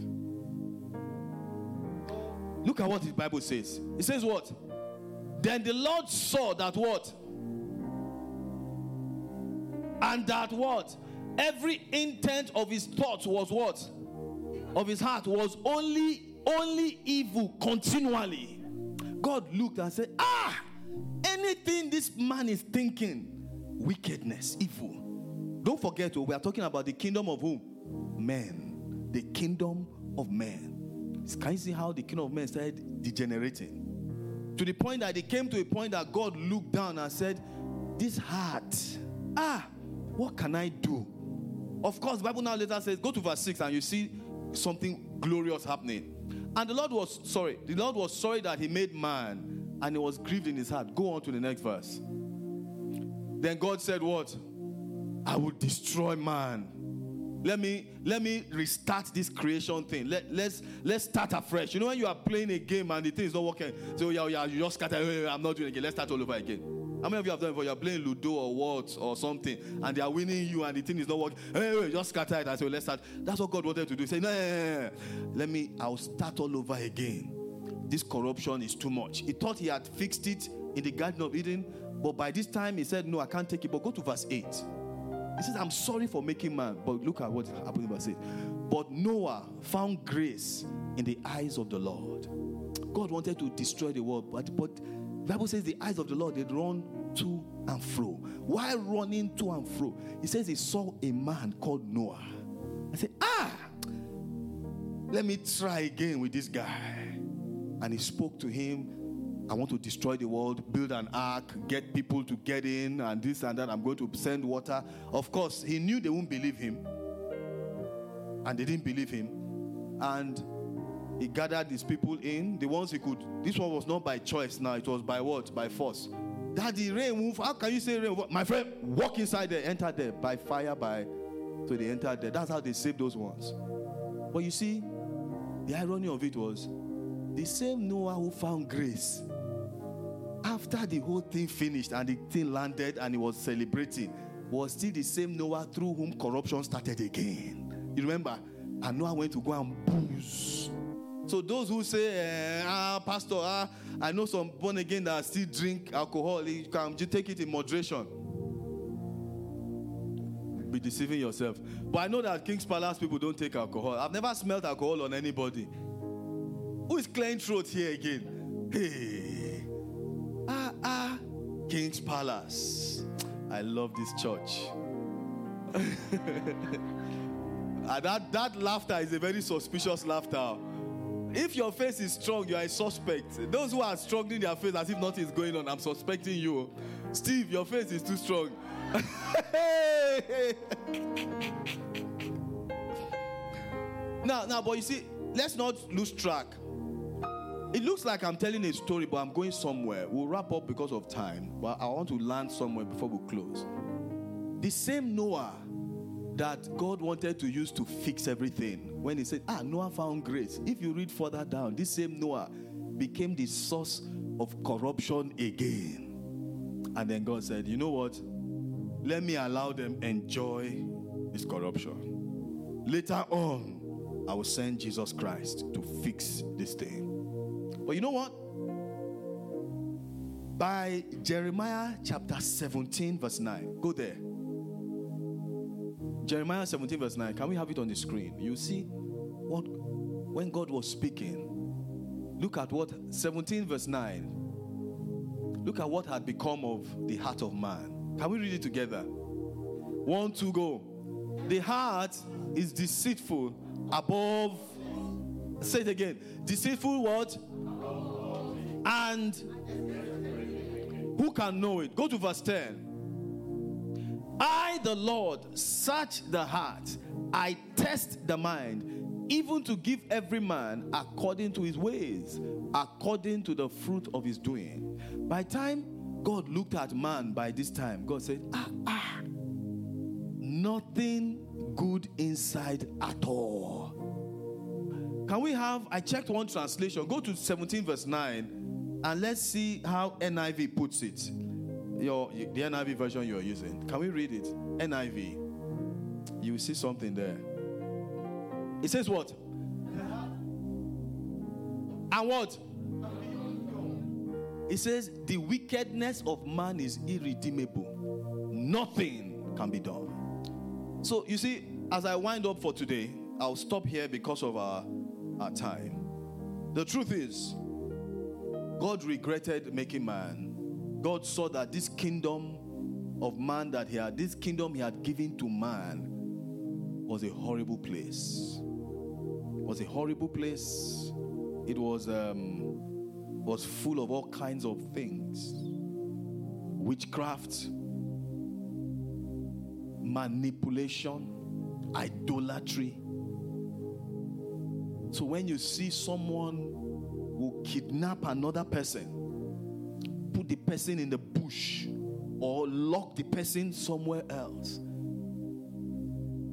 Look at what the Bible says. It says what? Then the Lord saw that what? And that what? Every intent of his thoughts was what? Of his heart was only only evil continually. God looked and said, "Ah, anything this man is thinking, wickedness, evil. Don't forget, oh, we are talking about the kingdom of whom? Men. The kingdom of men. Can you see how the kingdom of men started degenerating? To the point that they came to a point that God looked down and said, This heart, ah, what can I do? Of course, Bible now later says, go to verse 6 and you see something glorious happening. And the Lord was sorry. The Lord was sorry that he made man and he was grieved in his heart. Go on to the next verse. Then God said, What? I will destroy man. Let me let me restart this creation thing. Let, let's let's start afresh. You know when you are playing a game and the thing is not working, so yeah, yeah, you just scatter. I'm not doing it again. Let's start all over again. How many of you have done it before? You're playing Ludo or what or something, and they are winning you, and the thing is not working. Hey, just scatter it and say, let's start. That's what God wanted to do. Say, no, no, let me. I'll start all over again. This corruption is too much. He thought he had fixed it in the Garden of Eden, but by this time he said, no, I can't take it. But go to verse eight. He says, I'm sorry for making man. But look at what happened in verse 8. But Noah found grace in the eyes of the Lord. God wanted to destroy the world, but, but Bible says the eyes of the Lord they run to and fro. While running to and fro, he says he saw a man called Noah. I said, Ah, let me try again with this guy. And he spoke to him I want to destroy the world, build an ark, get people to get in, and this and that. I'm going to send water. Of course, he knew they wouldn't believe him. And they didn't believe him. And he gathered these people in, the ones he could. This one was not by choice now, it was by what? By force. Daddy, rain move. How can you say rain? My friend, walk inside there, enter there by fire, by. So they entered there. That's how they saved those ones. But you see, the irony of it was the same Noah who found grace after the whole thing finished and the thing landed and he was celebrating, was still the same Noah through whom corruption started again. You remember? And Noah went to go and booze. So those who say, eh, ah, Pastor, ah, I know some born again that still drink alcohol. You can you take it in moderation. Be deceiving yourself. But I know that King's Palace people don't take alcohol. I've never smelled alcohol on anybody. Who is clearing throat here again? Hey. Ah, ah. King's Palace. I love this church. and that, that laughter is a very suspicious laughter. If your face is strong, you are a suspect. Those who are struggling their face as if nothing is going on, I'm suspecting you. Steve, your face is too strong. now, now, but you see, let's not lose track. It looks like I'm telling a story, but I'm going somewhere. We'll wrap up because of time, but I want to land somewhere before we close. The same Noah that God wanted to use to fix everything, when he said, Ah, Noah found grace. If you read further down, this same Noah became the source of corruption again. And then God said, You know what? Let me allow them enjoy this corruption. Later on, I will send Jesus Christ to fix this thing. But you know what? By Jeremiah chapter 17, verse 9. Go there. Jeremiah 17, verse 9. Can we have it on the screen? You see what when God was speaking. Look at what 17, verse 9. look at what had become of the heart of man. Can we read it together? One, two, go. The heart is deceitful above. Say it again. Deceitful what? And who can know it? Go to verse 10. I, the Lord, search the heart. I test the mind, even to give every man according to his ways, according to the fruit of his doing. By time God looked at man, by this time, God said, Ah, ah, nothing good inside at all. Can we have? I checked one translation. Go to 17, verse 9, and let's see how NIV puts it. Your the NIV version you're using. Can we read it? NIV. You see something there. It says what? And what? It says the wickedness of man is irredeemable. Nothing can be done. So you see, as I wind up for today, I'll stop here because of our, our time. The truth is, God regretted making man. God saw that this kingdom of man that he had, this kingdom he had given to man, was a horrible place. Was a horrible place. It was um, was full of all kinds of things, witchcraft, manipulation, idolatry. So when you see someone who kidnap another person, put the person in the bush, or lock the person somewhere else,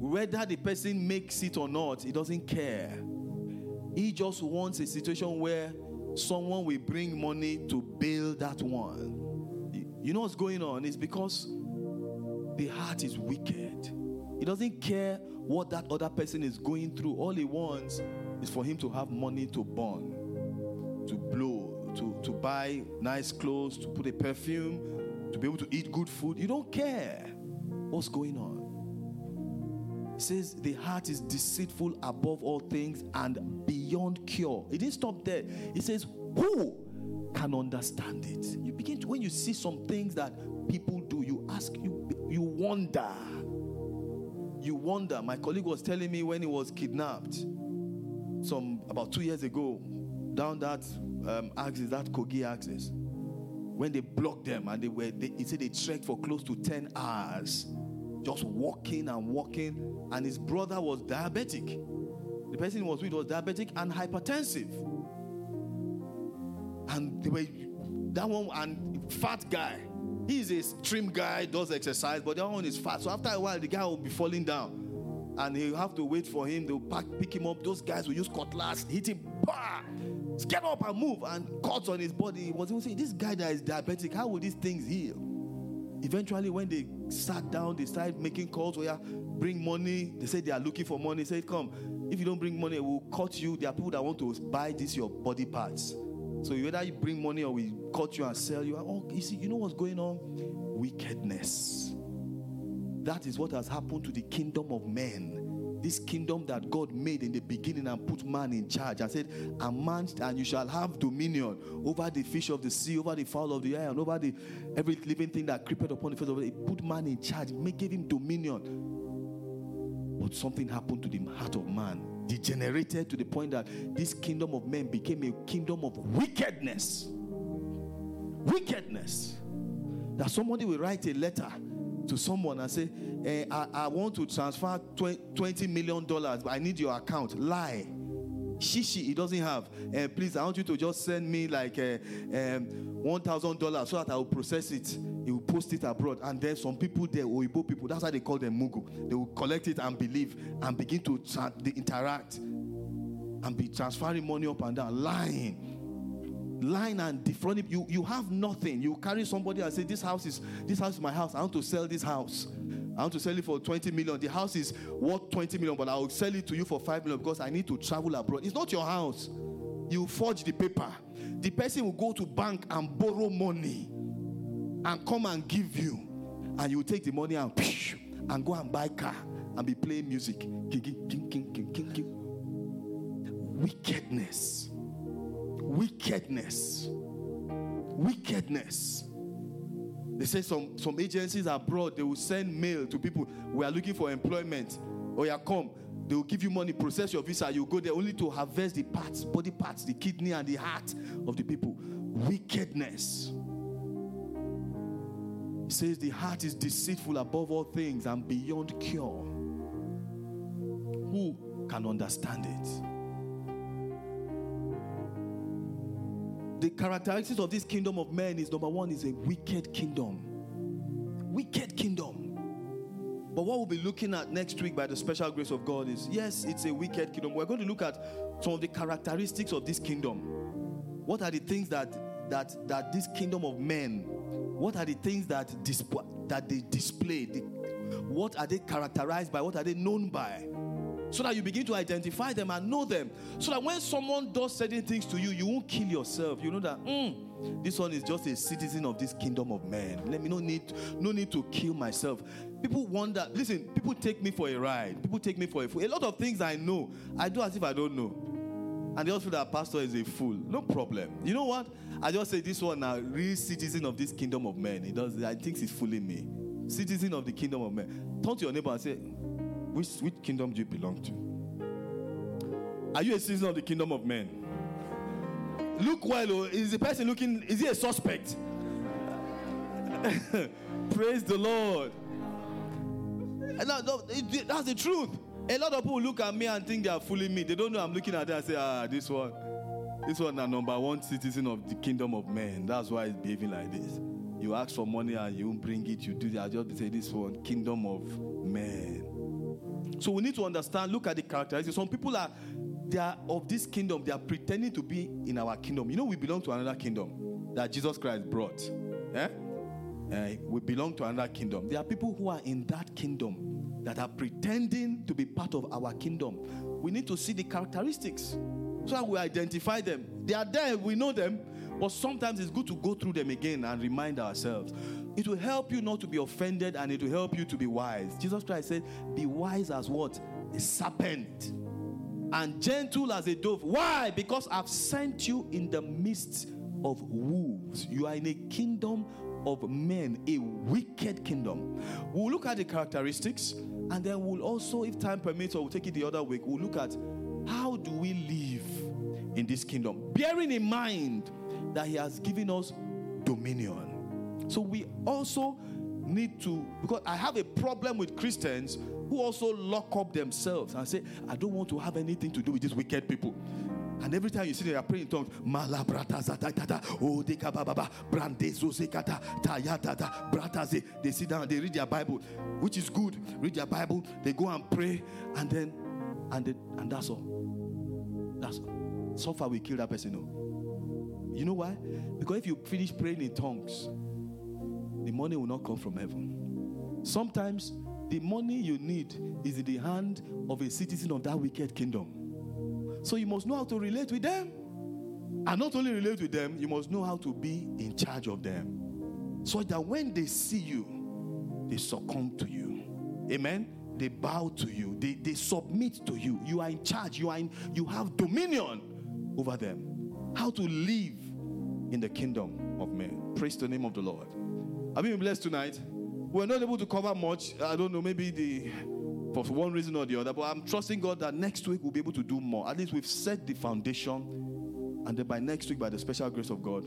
whether the person makes it or not, he doesn't care. He just wants a situation where someone will bring money to bail that one. You know what's going on? It's because the heart is wicked. He doesn't care what that other person is going through. All he wants is for him to have money to burn, to blow, to, buy nice clothes, to put a perfume, to be able to eat good food. You don't care what's going on. It says the heart is deceitful above all things and beyond cure. It didn't stop there. It says, Who can understand it? You begin to, when you see some things that people do, you ask, you, you wonder. You wonder. My colleague was telling me when he was kidnapped, some about two years ago, down that um, axis, that Kogi axis, when they blocked them and they were, they, he said they trekked for close to 10 hours just walking and walking, and his brother was diabetic. The person he was with was diabetic and hypertensive. And they were that one and fat guy. He's a trim guy, does exercise, but that one is fat. So after a while, the guy will be falling down. And he'll have to wait for him. They'll pack, pick him up. Those guys will use cutlass, hit him, bah! Get up and move, and cuts on his body. He was even saying, This guy that is diabetic, how will these things heal? Eventually, when they sat down, they started making calls oh, where bring money. They said they are looking for money. They said, Come, if you don't bring money, we'll cut you. There are people that want to buy this your body parts. So whether you bring money or we cut you and sell you. Oh, you see, you know what's going on? Wickedness. That is what has happened to the kingdom of men this kingdom that God made in the beginning and put man in charge and said, A man, and you shall have dominion over the fish of the sea, over the fowl of the air, and over the every living thing that creepeth upon the face of the earth. Put man in charge, make gave him dominion. But something happened to the heart of man, degenerated to the point that this kingdom of men became a kingdom of wickedness. Wickedness. That somebody will write a letter to someone and say, eh, I, I, want to transfer 20 million dollars, but I need your account. Lie. Shishi, he doesn't have. Uh, please, I want you to just send me like uh, um, $1,000 so that I will process it. He will post it abroad. And there's some people there, Oibo people, that's why they call them Mugu. They will collect it and believe and begin to tra- interact and be transferring money up and down, lying lying and defrauding you you have nothing. You carry somebody and say this house is this house is my house. I want to sell this house. I want to sell it for 20 million. The house is worth 20 million but i will sell it to you for 5 million because i need to travel abroad. It's not your house. You forge the paper. The person will go to bank and borrow money and come and give you. And you take the money and and go and buy car and be playing music. Wickedness wickedness. wickedness. They say some, some agencies abroad, they will send mail to people we are looking for employment. Oh, or you come, they will give you money, process your visa. You go there only to harvest the parts, body parts, the kidney and the heart of the people. Wickedness. He says the heart is deceitful above all things and beyond cure. Who can understand it? The characteristics of this kingdom of men is number one is a wicked kingdom. Wicked kingdom. But what we'll be looking at next week by the special grace of God is yes, it's a wicked kingdom. We're going to look at some of the characteristics of this kingdom. What are the things that that that this kingdom of men what are the things that disp- that they display? The, what are they characterized by? What are they known by? So that you begin to identify them and know them. So that when someone does certain things to you, you won't kill yourself. You know that mm, this one is just a citizen of this kingdom of men. Let me no need no need to kill myself. People wonder. Listen, people take me for a ride. People take me for a fool. A lot of things I know, I do as if I don't know. And they also that pastor is a fool. No problem. You know what? I just say this one now, real citizen of this kingdom of men. He does. I think he's fooling me. Citizen of the kingdom of men. Turn to your neighbor and say, which, which kingdom do you belong to? Are you a citizen of the kingdom of men? Look well. Oh, is the person looking? Is he a suspect? Praise the Lord. No, that's the truth. A lot of people look at me and think they are fooling me. They don't know I'm looking at them and say, ah, this one, this one, a number one citizen of the kingdom of men. That's why he's behaving like this. You ask for money and you won't bring it. You do that. Just say this one, kingdom of men. So we need to understand. Look at the characteristics. Some people are they are of this kingdom. They are pretending to be in our kingdom. You know, we belong to another kingdom that Jesus Christ brought. Eh? Eh, we belong to another kingdom. There are people who are in that kingdom that are pretending to be part of our kingdom. We need to see the characteristics so that we identify them. They are there, we know them, but sometimes it's good to go through them again and remind ourselves. It will help you not to be offended and it will help you to be wise. Jesus Christ said, Be wise as what? A serpent and gentle as a dove. Why? Because I've sent you in the midst of wolves. You are in a kingdom of men, a wicked kingdom. We'll look at the characteristics and then we'll also, if time permits, or we'll take it the other week, we'll look at how do we live in this kingdom, bearing in mind that He has given us dominion. So we also need to, because I have a problem with Christians who also lock up themselves and say, I don't want to have anything to do with these wicked people. And every time you see they are praying in tongues, malabrata zatatata, oh deka bababa, brande zozekata, tayatata, brataze. They sit down, they read their Bible, which is good. Read their Bible, they go and pray, and then, and they, and that's all. That's all. So far we kill that person. No. You know why? Because if you finish praying in tongues, the money will not come from heaven. Sometimes the money you need is in the hand of a citizen of that wicked kingdom. So you must know how to relate with them. And not only relate with them, you must know how to be in charge of them. So that when they see you, they succumb to you. Amen. They bow to you. They, they submit to you. You are in charge. You are in, you have dominion over them. How to live in the kingdom of men. Praise the name of the Lord. Have you been blessed tonight? We're not able to cover much. I don't know, maybe the for one reason or the other, but I'm trusting God that next week we'll be able to do more. At least we've set the foundation, and then by next week, by the special grace of God,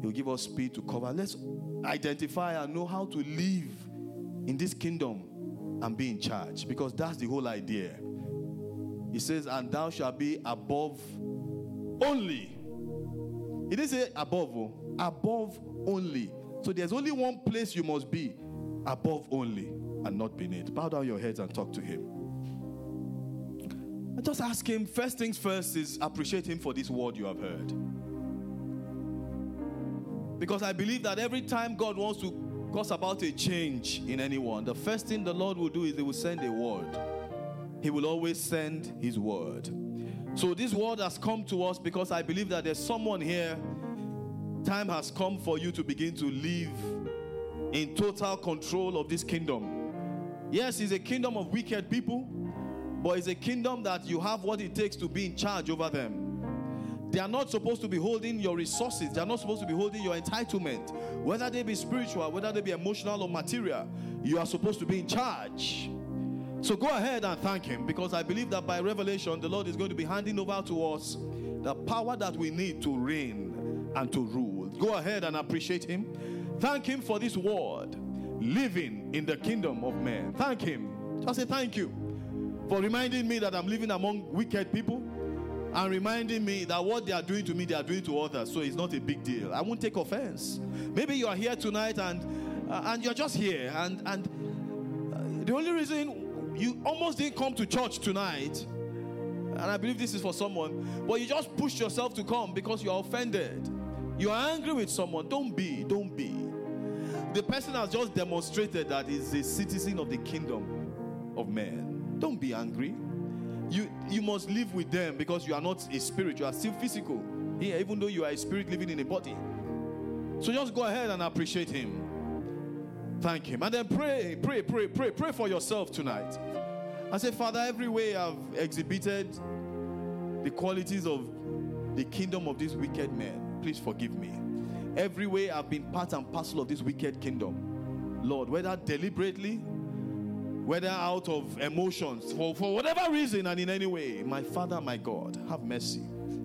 He'll give us speed to cover. Let's identify and know how to live in this kingdom and be in charge because that's the whole idea. He says, And thou shalt be above only. He didn't say above, oh, above only. So there's only one place you must be above only and not beneath. Bow down your heads and talk to him. I just ask him, first things first is appreciate him for this word you have heard. Because I believe that every time God wants to cause about a change in anyone, the first thing the Lord will do is He will send a word. He will always send His word. So this word has come to us because I believe that there's someone here. Time has come for you to begin to live in total control of this kingdom. Yes, it's a kingdom of wicked people, but it's a kingdom that you have what it takes to be in charge over them. They are not supposed to be holding your resources. They are not supposed to be holding your entitlement. Whether they be spiritual, whether they be emotional or material, you are supposed to be in charge. So go ahead and thank Him because I believe that by revelation, the Lord is going to be handing over to us the power that we need to reign and to rule. Go ahead and appreciate Him. Thank Him for this word, living in the kingdom of men. Thank Him. Just say thank you for reminding me that I'm living among wicked people and reminding me that what they are doing to me, they are doing to others. So it's not a big deal. I won't take offense. Maybe you are here tonight and uh, and you're just here, and and uh, the only reason you almost didn't come to church tonight, and I believe this is for someone, but you just pushed yourself to come because you are offended. You are angry with someone. Don't be. Don't be. The person has just demonstrated that he's a citizen of the kingdom of men. Don't be angry you you must live with them because you are not a spirit you are still physical here even though you are a spirit living in a body so just go ahead and appreciate him thank him and then pray pray pray pray pray for yourself tonight i say father every way i've exhibited the qualities of the kingdom of these wicked men please forgive me every way i've been part and parcel of this wicked kingdom lord whether deliberately whether out of emotions, for, for whatever reason and in any way, my Father, my God, have mercy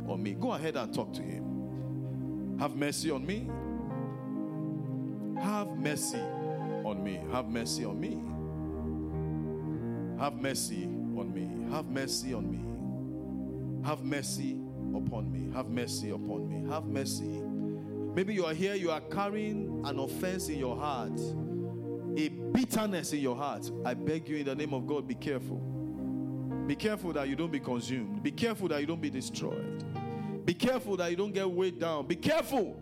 on me. Go ahead and talk to Him. Have mercy on me. Have mercy on me. Have mercy on me. Have mercy on me. Have mercy on me. Have mercy upon me. Have mercy upon me. Have mercy. Maybe you are here, you are carrying an offense in your heart a bitterness in your heart, I beg you in the name of God, be careful. Be careful that you don't be consumed. Be careful that you don't be destroyed. Be careful that you don't get weighed down. Be careful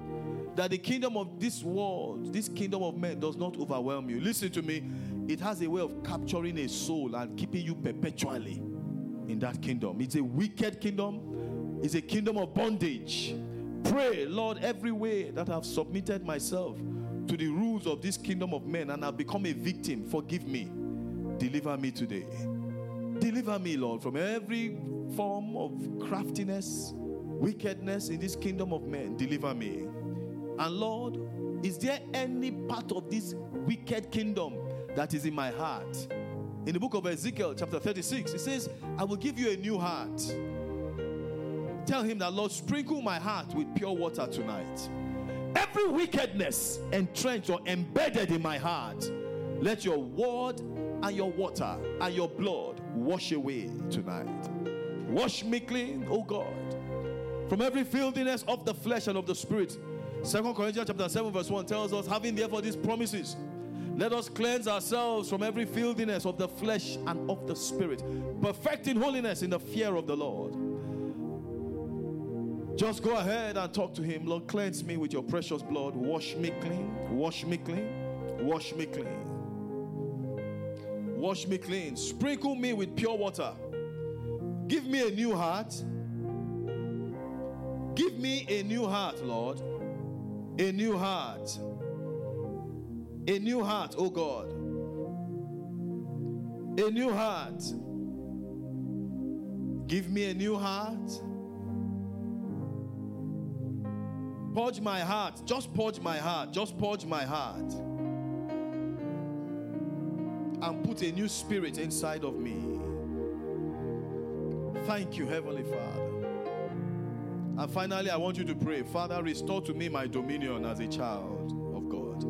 that the kingdom of this world, this kingdom of men, does not overwhelm you. Listen to me. It has a way of capturing a soul and keeping you perpetually in that kingdom. It's a wicked kingdom, it's a kingdom of bondage. Pray, Lord, every way that I've submitted myself to the rules of this kingdom of men and I've become a victim, forgive me. Deliver me today. Deliver me, Lord, from every form of craftiness, wickedness in this kingdom of men. Deliver me. And Lord, is there any part of this wicked kingdom that is in my heart? In the book of Ezekiel, chapter 36, it says, I will give you a new heart. Tell him that, Lord, sprinkle my heart with pure water tonight. Every wickedness entrenched or embedded in my heart, let your word and your water and your blood wash away tonight. Wash me clean, oh God, from every filthiness of the flesh and of the spirit. Second Corinthians chapter 7, verse 1 tells us, having therefore these promises, let us cleanse ourselves from every filthiness of the flesh and of the spirit, perfecting holiness in the fear of the Lord. Just go ahead and talk to him. Lord, cleanse me with your precious blood. Wash me clean. Wash me clean. Wash me clean. Wash me clean. Sprinkle me with pure water. Give me a new heart. Give me a new heart, Lord. A new heart. A new heart, oh God. A new heart. Give me a new heart. Purge my heart. Just purge my heart. Just purge my heart. And put a new spirit inside of me. Thank you, Heavenly Father. And finally, I want you to pray Father, restore to me my dominion as a child of God,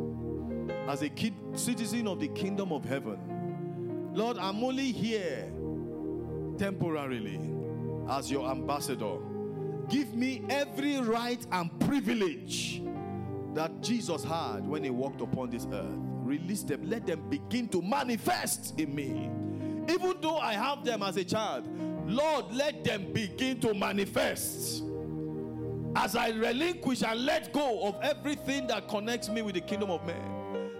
as a kid, citizen of the kingdom of heaven. Lord, I'm only here temporarily as your ambassador. Give me every right and privilege that Jesus had when he walked upon this earth. Release them, let them begin to manifest in me. Even though I have them as a child, Lord, let them begin to manifest. As I relinquish and let go of everything that connects me with the kingdom of men,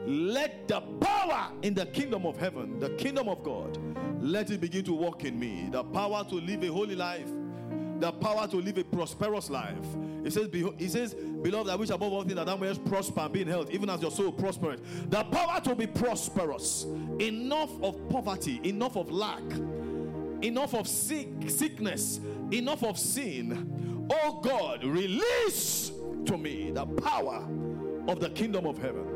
let the power in the kingdom of heaven, the kingdom of God, let it begin to work in me. The power to live a holy life, the power to live a prosperous life. It says, He says, Beloved, I wish above all things that thou mayest prosper and be in health, even as your soul prospereth. The power to be prosperous, enough of poverty, enough of lack, enough of sick, sickness, enough of sin. Oh God, release to me the power of the kingdom of heaven.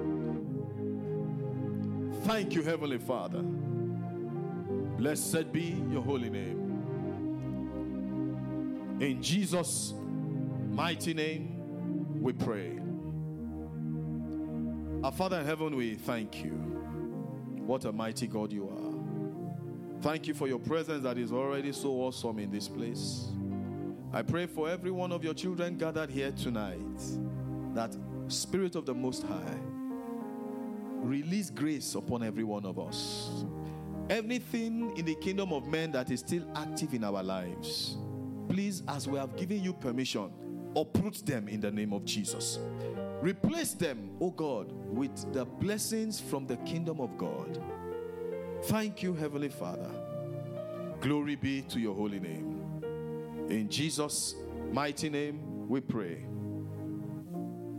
Thank you, Heavenly Father. Blessed be your holy name. In Jesus' mighty name, we pray. Our Father in heaven, we thank you. What a mighty God you are. Thank you for your presence that is already so awesome in this place. I pray for every one of your children gathered here tonight that Spirit of the Most High release grace upon every one of us. Anything in the kingdom of men that is still active in our lives, please, as we have given you permission, uproot them in the name of Jesus. Replace them, oh God, with the blessings from the kingdom of God. Thank you, Heavenly Father. Glory be to your holy name. In Jesus' mighty name, we pray.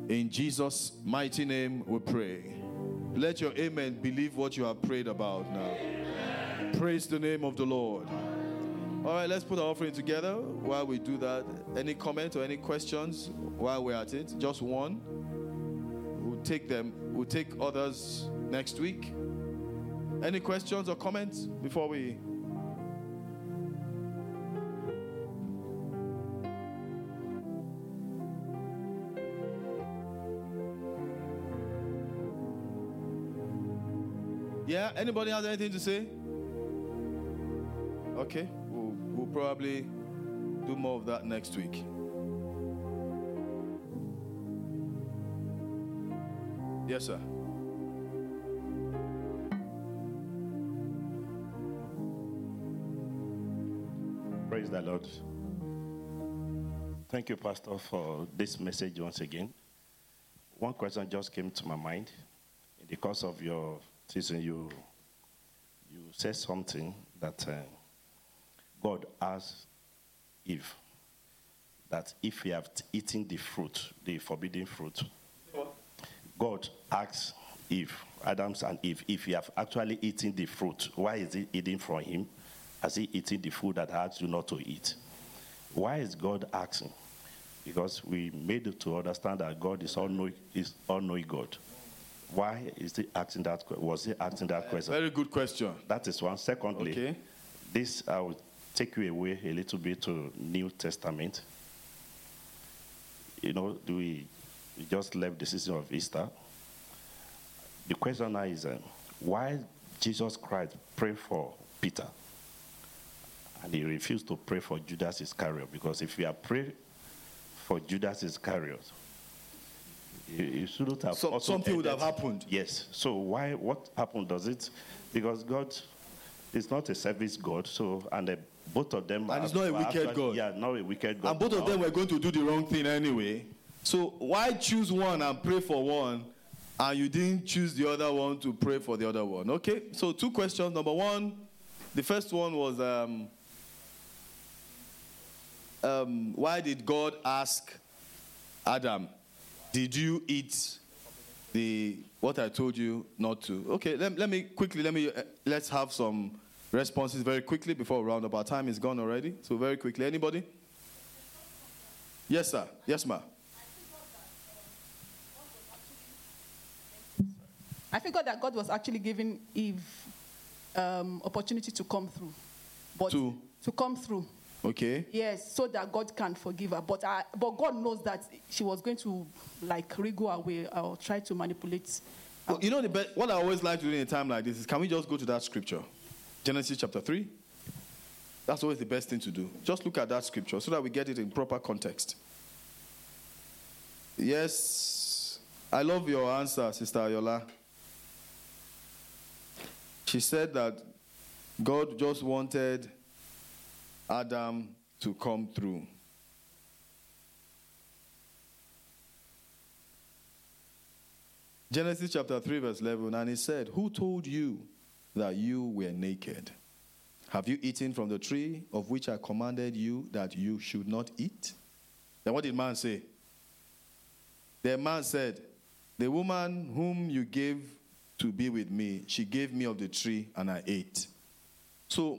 In Jesus' mighty name, we pray. Let your amen believe what you have prayed about now. Praise the name of the Lord. All right, let's put our offering together while we do that. Any comment or any questions while we're at it? Just one. We'll take them, we'll take others next week. Any questions or comments before we? Yeah, anybody has anything to say? Okay, we'll, probably do more of that next week. Yes, sir. Praise the Lord. Thank you, Pastor, for this message once again. One question just came to my mind. In the course of your teaching, you you said something that uh, God asked Eve that if you have eaten the fruit, the forbidden fruit, God asked Eve, Adams and Eve, if you have actually eaten the fruit, why is he eating from him? Has he eaten the food that I asked you not to eat? Why is God asking? Because we made it to understand that God is all-knowing, is all-knowing God. Why is he asking that? Was he asking that question? Very good question. That is one. Secondly, Okay. this I will take you away a little bit to New Testament. You know, do we, we just left the season of Easter. The question now is, uh, why Jesus Christ prayed for Peter, and he refused to pray for Judas Iscariot? Because if he are prayed for Judas Iscariot, he shouldn't have. So- also something would have happened. Yes. So why? What happened? Does it? Because God is not a service God. So and uh, both of them. And it's not a wicked actually- God. Yeah, not a wicked God. And both of them were going to do the wrong thing anyway. So why choose one and pray for one, and you didn't choose the other one to pray for the other one? Okay. So two questions. Number one, the first one was um, um, why did God ask Adam, "Did you eat the what I told you not to?" Okay. Let, let me quickly let me uh, let's have some responses very quickly before round up. Our time is gone already. So very quickly, anybody? Yes, sir. Yes, ma'am. I forgot that God was actually giving Eve um, opportunity to come through. But To? to come through. Okay. Yes, so that God can forgive her. But I, but God knows that she was going to like wriggle away or try to manipulate. Well, you know, the be- what I always like to do in a time like this is can we just go to that scripture? Genesis chapter 3. That's always the best thing to do. Just look at that scripture so that we get it in proper context. Yes, I love your answer, Sister Ayola. She said that God just wanted Adam to come through. Genesis chapter 3, verse 11, and he said, Who told you that you were naked? Have you eaten from the tree of which I commanded you that you should not eat? Then what did man say? The man said, The woman whom you gave to be with me, she gave me of the tree and I ate. So,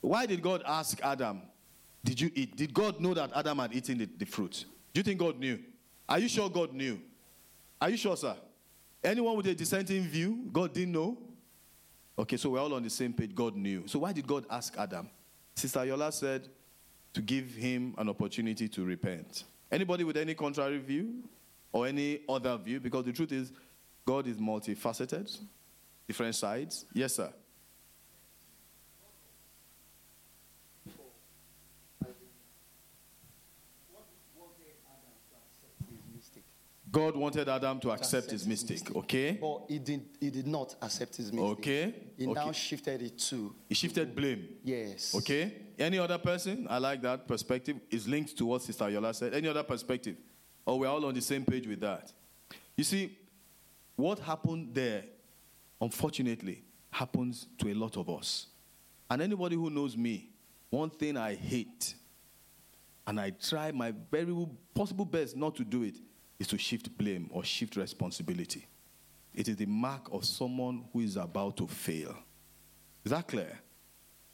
why did God ask Adam, did you eat? Did God know that Adam had eaten the, the fruit? Do you think God knew? Are you sure God knew? Are you sure, sir? Anyone with a dissenting view, God didn't know? Okay, so we're all on the same page. God knew. So why did God ask Adam? Sister Yola said to give him an opportunity to repent. Anybody with any contrary view or any other view? Because the truth is, God is multifaceted, different sides. Yes, sir. God wanted Adam to accept his mistake, okay? But he did, he did not accept his mistake. Okay, He now shifted it to, He shifted blame. yes. Okay? Any other person? I like that perspective. Is linked to what Sister Yola said. Any other perspective? Or we're all on the same page with that. You see, what happened there, unfortunately, happens to a lot of us. And anybody who knows me, one thing I hate, and I try my very possible best not to do it, is to shift blame or shift responsibility. It is the mark of someone who is about to fail. Is that clear?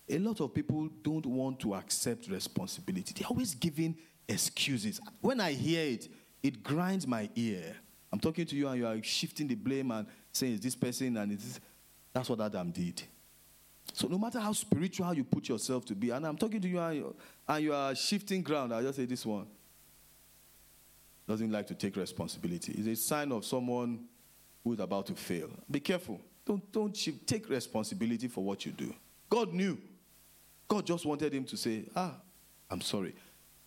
A lot of people don't want to accept responsibility. They're always giving excuses. When I hear it, it grinds my ear. I'm talking to you and you are shifting the blame and saying, Is this person? And it's that's what Adam did. So no matter how spiritual you put yourself to be, and I'm talking to you and you, and you are shifting ground, I'll just say this one doesn't like to take responsibility. It's a sign of someone who is about to fail. Be careful. Don't, don't. Take responsibility for what you do. God knew. God just wanted him to say, Ah, I'm sorry.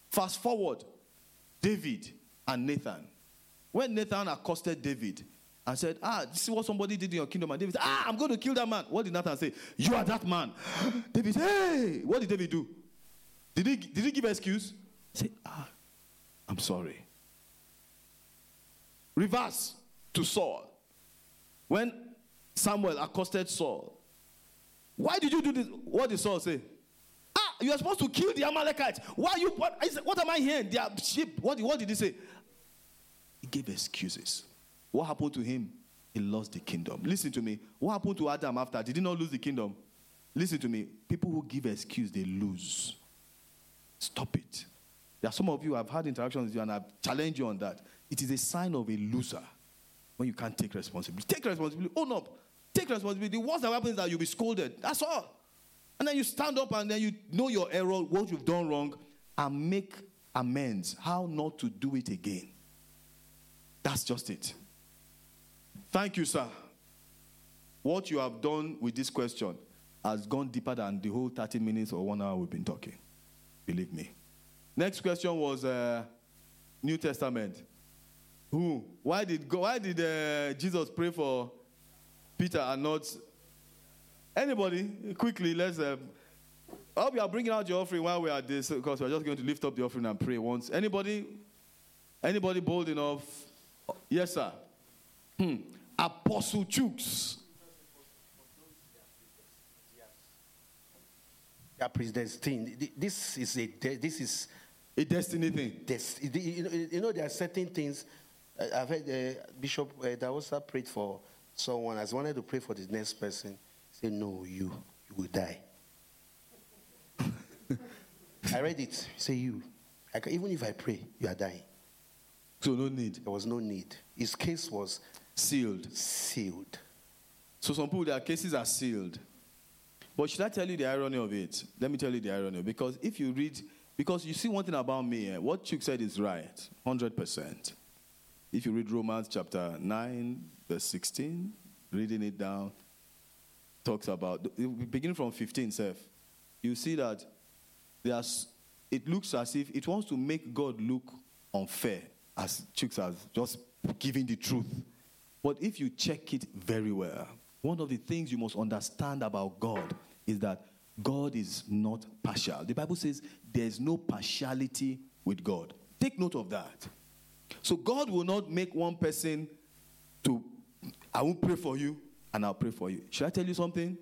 Fast forward, David and Nathan. When Nathan accosted David and said, Ah, is what somebody did in your kingdom. And David said, Ah, I'm going to kill that man. What did Nathan say? You are that man. David Hey, what did David do? Did he, did he give an excuse? Say, Ah, I'm sorry. Reverse to Saul. When Samuel accosted Saul, why did you do this? What did Saul say? Ah, you are supposed to kill the Amalekites. Why you? What, I what am I hearing? They are sheep. What, what did he say? He gave excuses. What happened to him? He lost the kingdom. Listen to me. What happened to Adam after? Did he not lose the kingdom? Listen to me. People who give excuse, they lose. Stop it. There are some of you I've had interactions with you and I've challenged you on that. It is a sign of a loser when you can't take responsibility. Take responsibility. Own up. Take responsibility. The worst that happens is that you'll be scolded. That's all. And then you stand up and then you know your error, what you've done wrong, and make amends. How not to do it again. That's just it. Thank you, sir. What you have done with this question has gone deeper than the whole 30 minutes or one hour we've been talking. Believe me. Next question was uh, New Testament. Who? Why did go, Why did uh, Jesus pray for Peter and not anybody? Quickly, let's. Um, I hope you are bringing out your offering while we are at this because we're just going to lift up the offering and pray once. Anybody? Anybody bold enough? Yes, sir. Hmm. Apostle Chooks. Yeah, predestined. This is a this is A destiny thing. know, you know there are certain things. I've heard uh, Bishop uh, Dawosa prayed for someone. I wanted to pray for the next person. Say no, you you will die. I read it. Say you. I ca- even if I pray, you are dying. So no need. There was no need. His case was Sealed. sealed. So some people, their cases are sealed. But should I tell you the irony of it? Let me tell you the irony. Because if you read, because you see one thing about me, eh, what Chuk said is right, 100%. If you read Romans chapter 9, verse 16, reading it down, talks about, beginning from 15, Seth, you see that there's, it looks as if it wants to make God look unfair, as Chooks has just given the truth. But if you check it very well, one of the things you must understand about God is that God is not partial. The Bible says there's no partiality with God. Take note of that. So God will not make one person to, I will pray for you and I'll pray for you. Should I tell you something?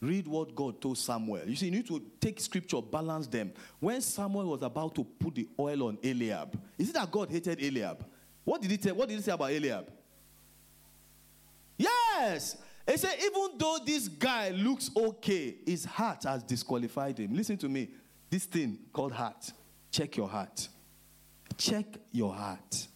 Read what God told Samuel. You see, you need to take scripture, balance them. When Samuel was about to put the oil on Eliab, is it that God hated Eliab? What did he tell? What did he say about Eliab? Yes. He said, even though this guy looks okay, his heart has disqualified him. Listen to me. this thing called heart. Check your heart. Check your heart.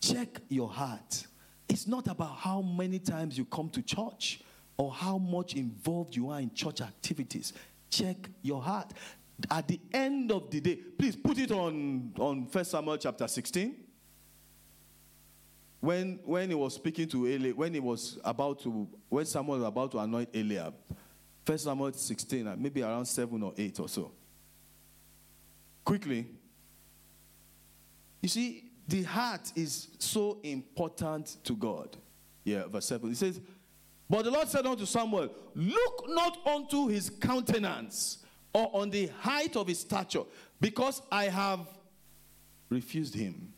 Check your heart. It's not about how many times you come to church or how much involved you are in church activities. Check your heart. At the end of the day, please put it on on First Samuel chapter 16. When when he was speaking to Eli, when he was about to, when Samuel was about to anoint Eliab, First Samuel 16, uh, maybe around seven or eight or so. Quickly, you see, the heart is so important to God. Yeah, verse 7. He says, But the Lord said unto Samuel, Look not unto his countenance or on the height of his stature, because I have refused him.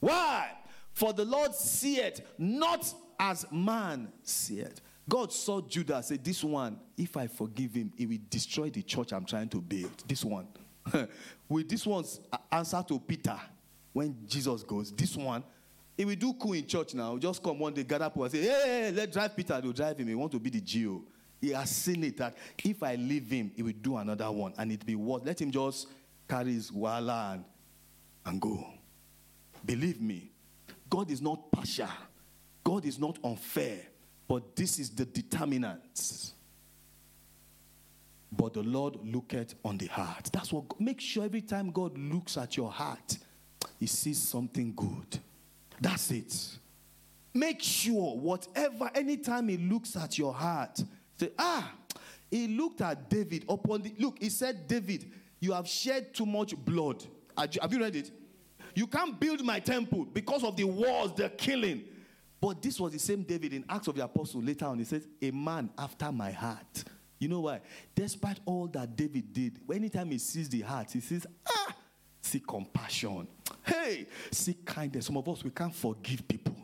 Why? For the Lord seeth not as man seeth. God saw Judah say, This one, if I forgive him, he will destroy the church I'm trying to build. This one. With this one's answer to Peter, when Jesus goes, this one, he will do cool in church now. Just come one day, gather people and say, Hey, hey, let drive Peter. They'll drive him. He want to be the Geo. He has seen it that if I leave him, he will do another one and it be worse. Let him just carry his wala and, and go. Believe me, God is not partial. God is not unfair. But this is the determinant. But the Lord looketh on the heart. That's what make sure every time God looks at your heart, he sees something good. That's it. Make sure whatever, anytime he looks at your heart, say, ah, he looked at David upon the look, he said, David, you have shed too much blood. Have you read it? You can't build my temple because of the wars, the killing. But this was the same David in Acts of the Apostle. Later on, he says, A man after my heart. You know why? Despite all that David did, anytime he sees the heart, he says, Ah, see compassion. Hey, see kindness. Some of us, we can't forgive people.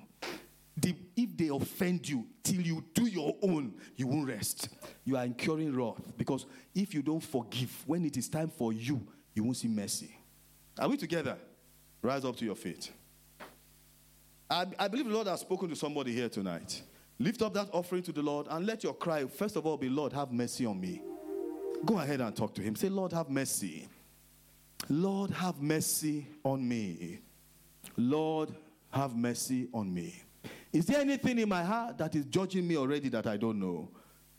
The, if they offend you till you do your own, you won't rest. You are incurring wrath because if you don't forgive, when it is time for you, you won't see mercy. Are we together? Rise up to your feet. I, I believe the Lord has spoken to somebody here tonight. Lift up that offering to the Lord and let your cry, first of all, be Lord, have mercy on me. Go ahead and talk to Him. Say, Lord, have mercy. Lord, have mercy on me. Lord, have mercy on me. Is there anything in my heart that is judging me already that I don't know?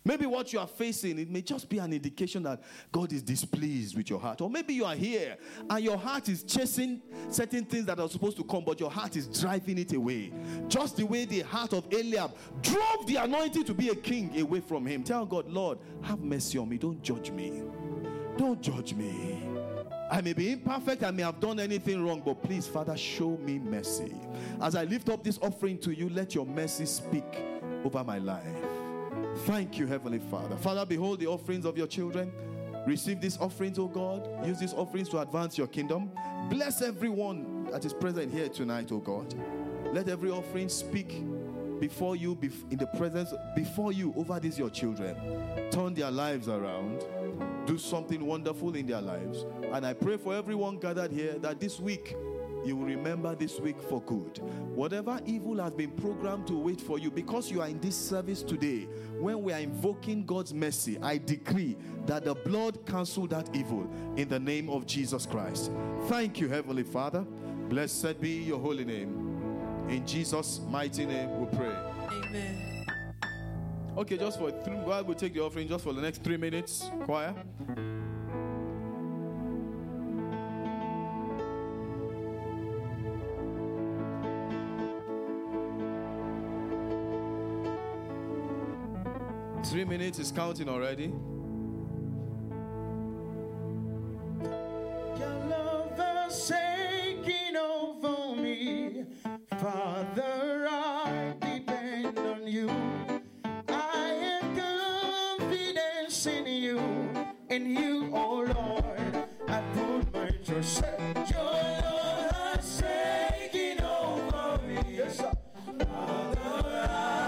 Maybe what you are facing, it may just be an indication that God is displeased with your heart. Or maybe you are here and your heart is chasing certain things that are supposed to come, but your heart is driving it away. Just the way the heart of Eliab drove the anointing to be a king away from him. Tell God, Lord, have mercy on me. Don't judge me. Don't judge me. I may be imperfect, I may have done anything wrong, but please, Father, show me mercy. As I lift up this offering to you, let your mercy speak over my life. Thank you, Heavenly Father. Father, behold the offerings of your children. Receive these offerings, O God. Use these offerings to advance your kingdom. Bless everyone that is present here tonight, O God. Let every offering speak before you, in the presence, before you, over these your children. Turn their lives around. Do something wonderful in their lives. And I pray for everyone gathered here that this week you will remember this week for good. Whatever evil has been programmed to wait for you, because you are in this service today, when we are invoking God's mercy, I decree that the blood cancel that evil in the name of Jesus Christ. Thank you, Heavenly Father. Blessed be your holy name. In Jesus' mighty name we pray. Amen. Okay, just for three, while we take the offering, just for the next three minutes, choir. Three minutes is counting already.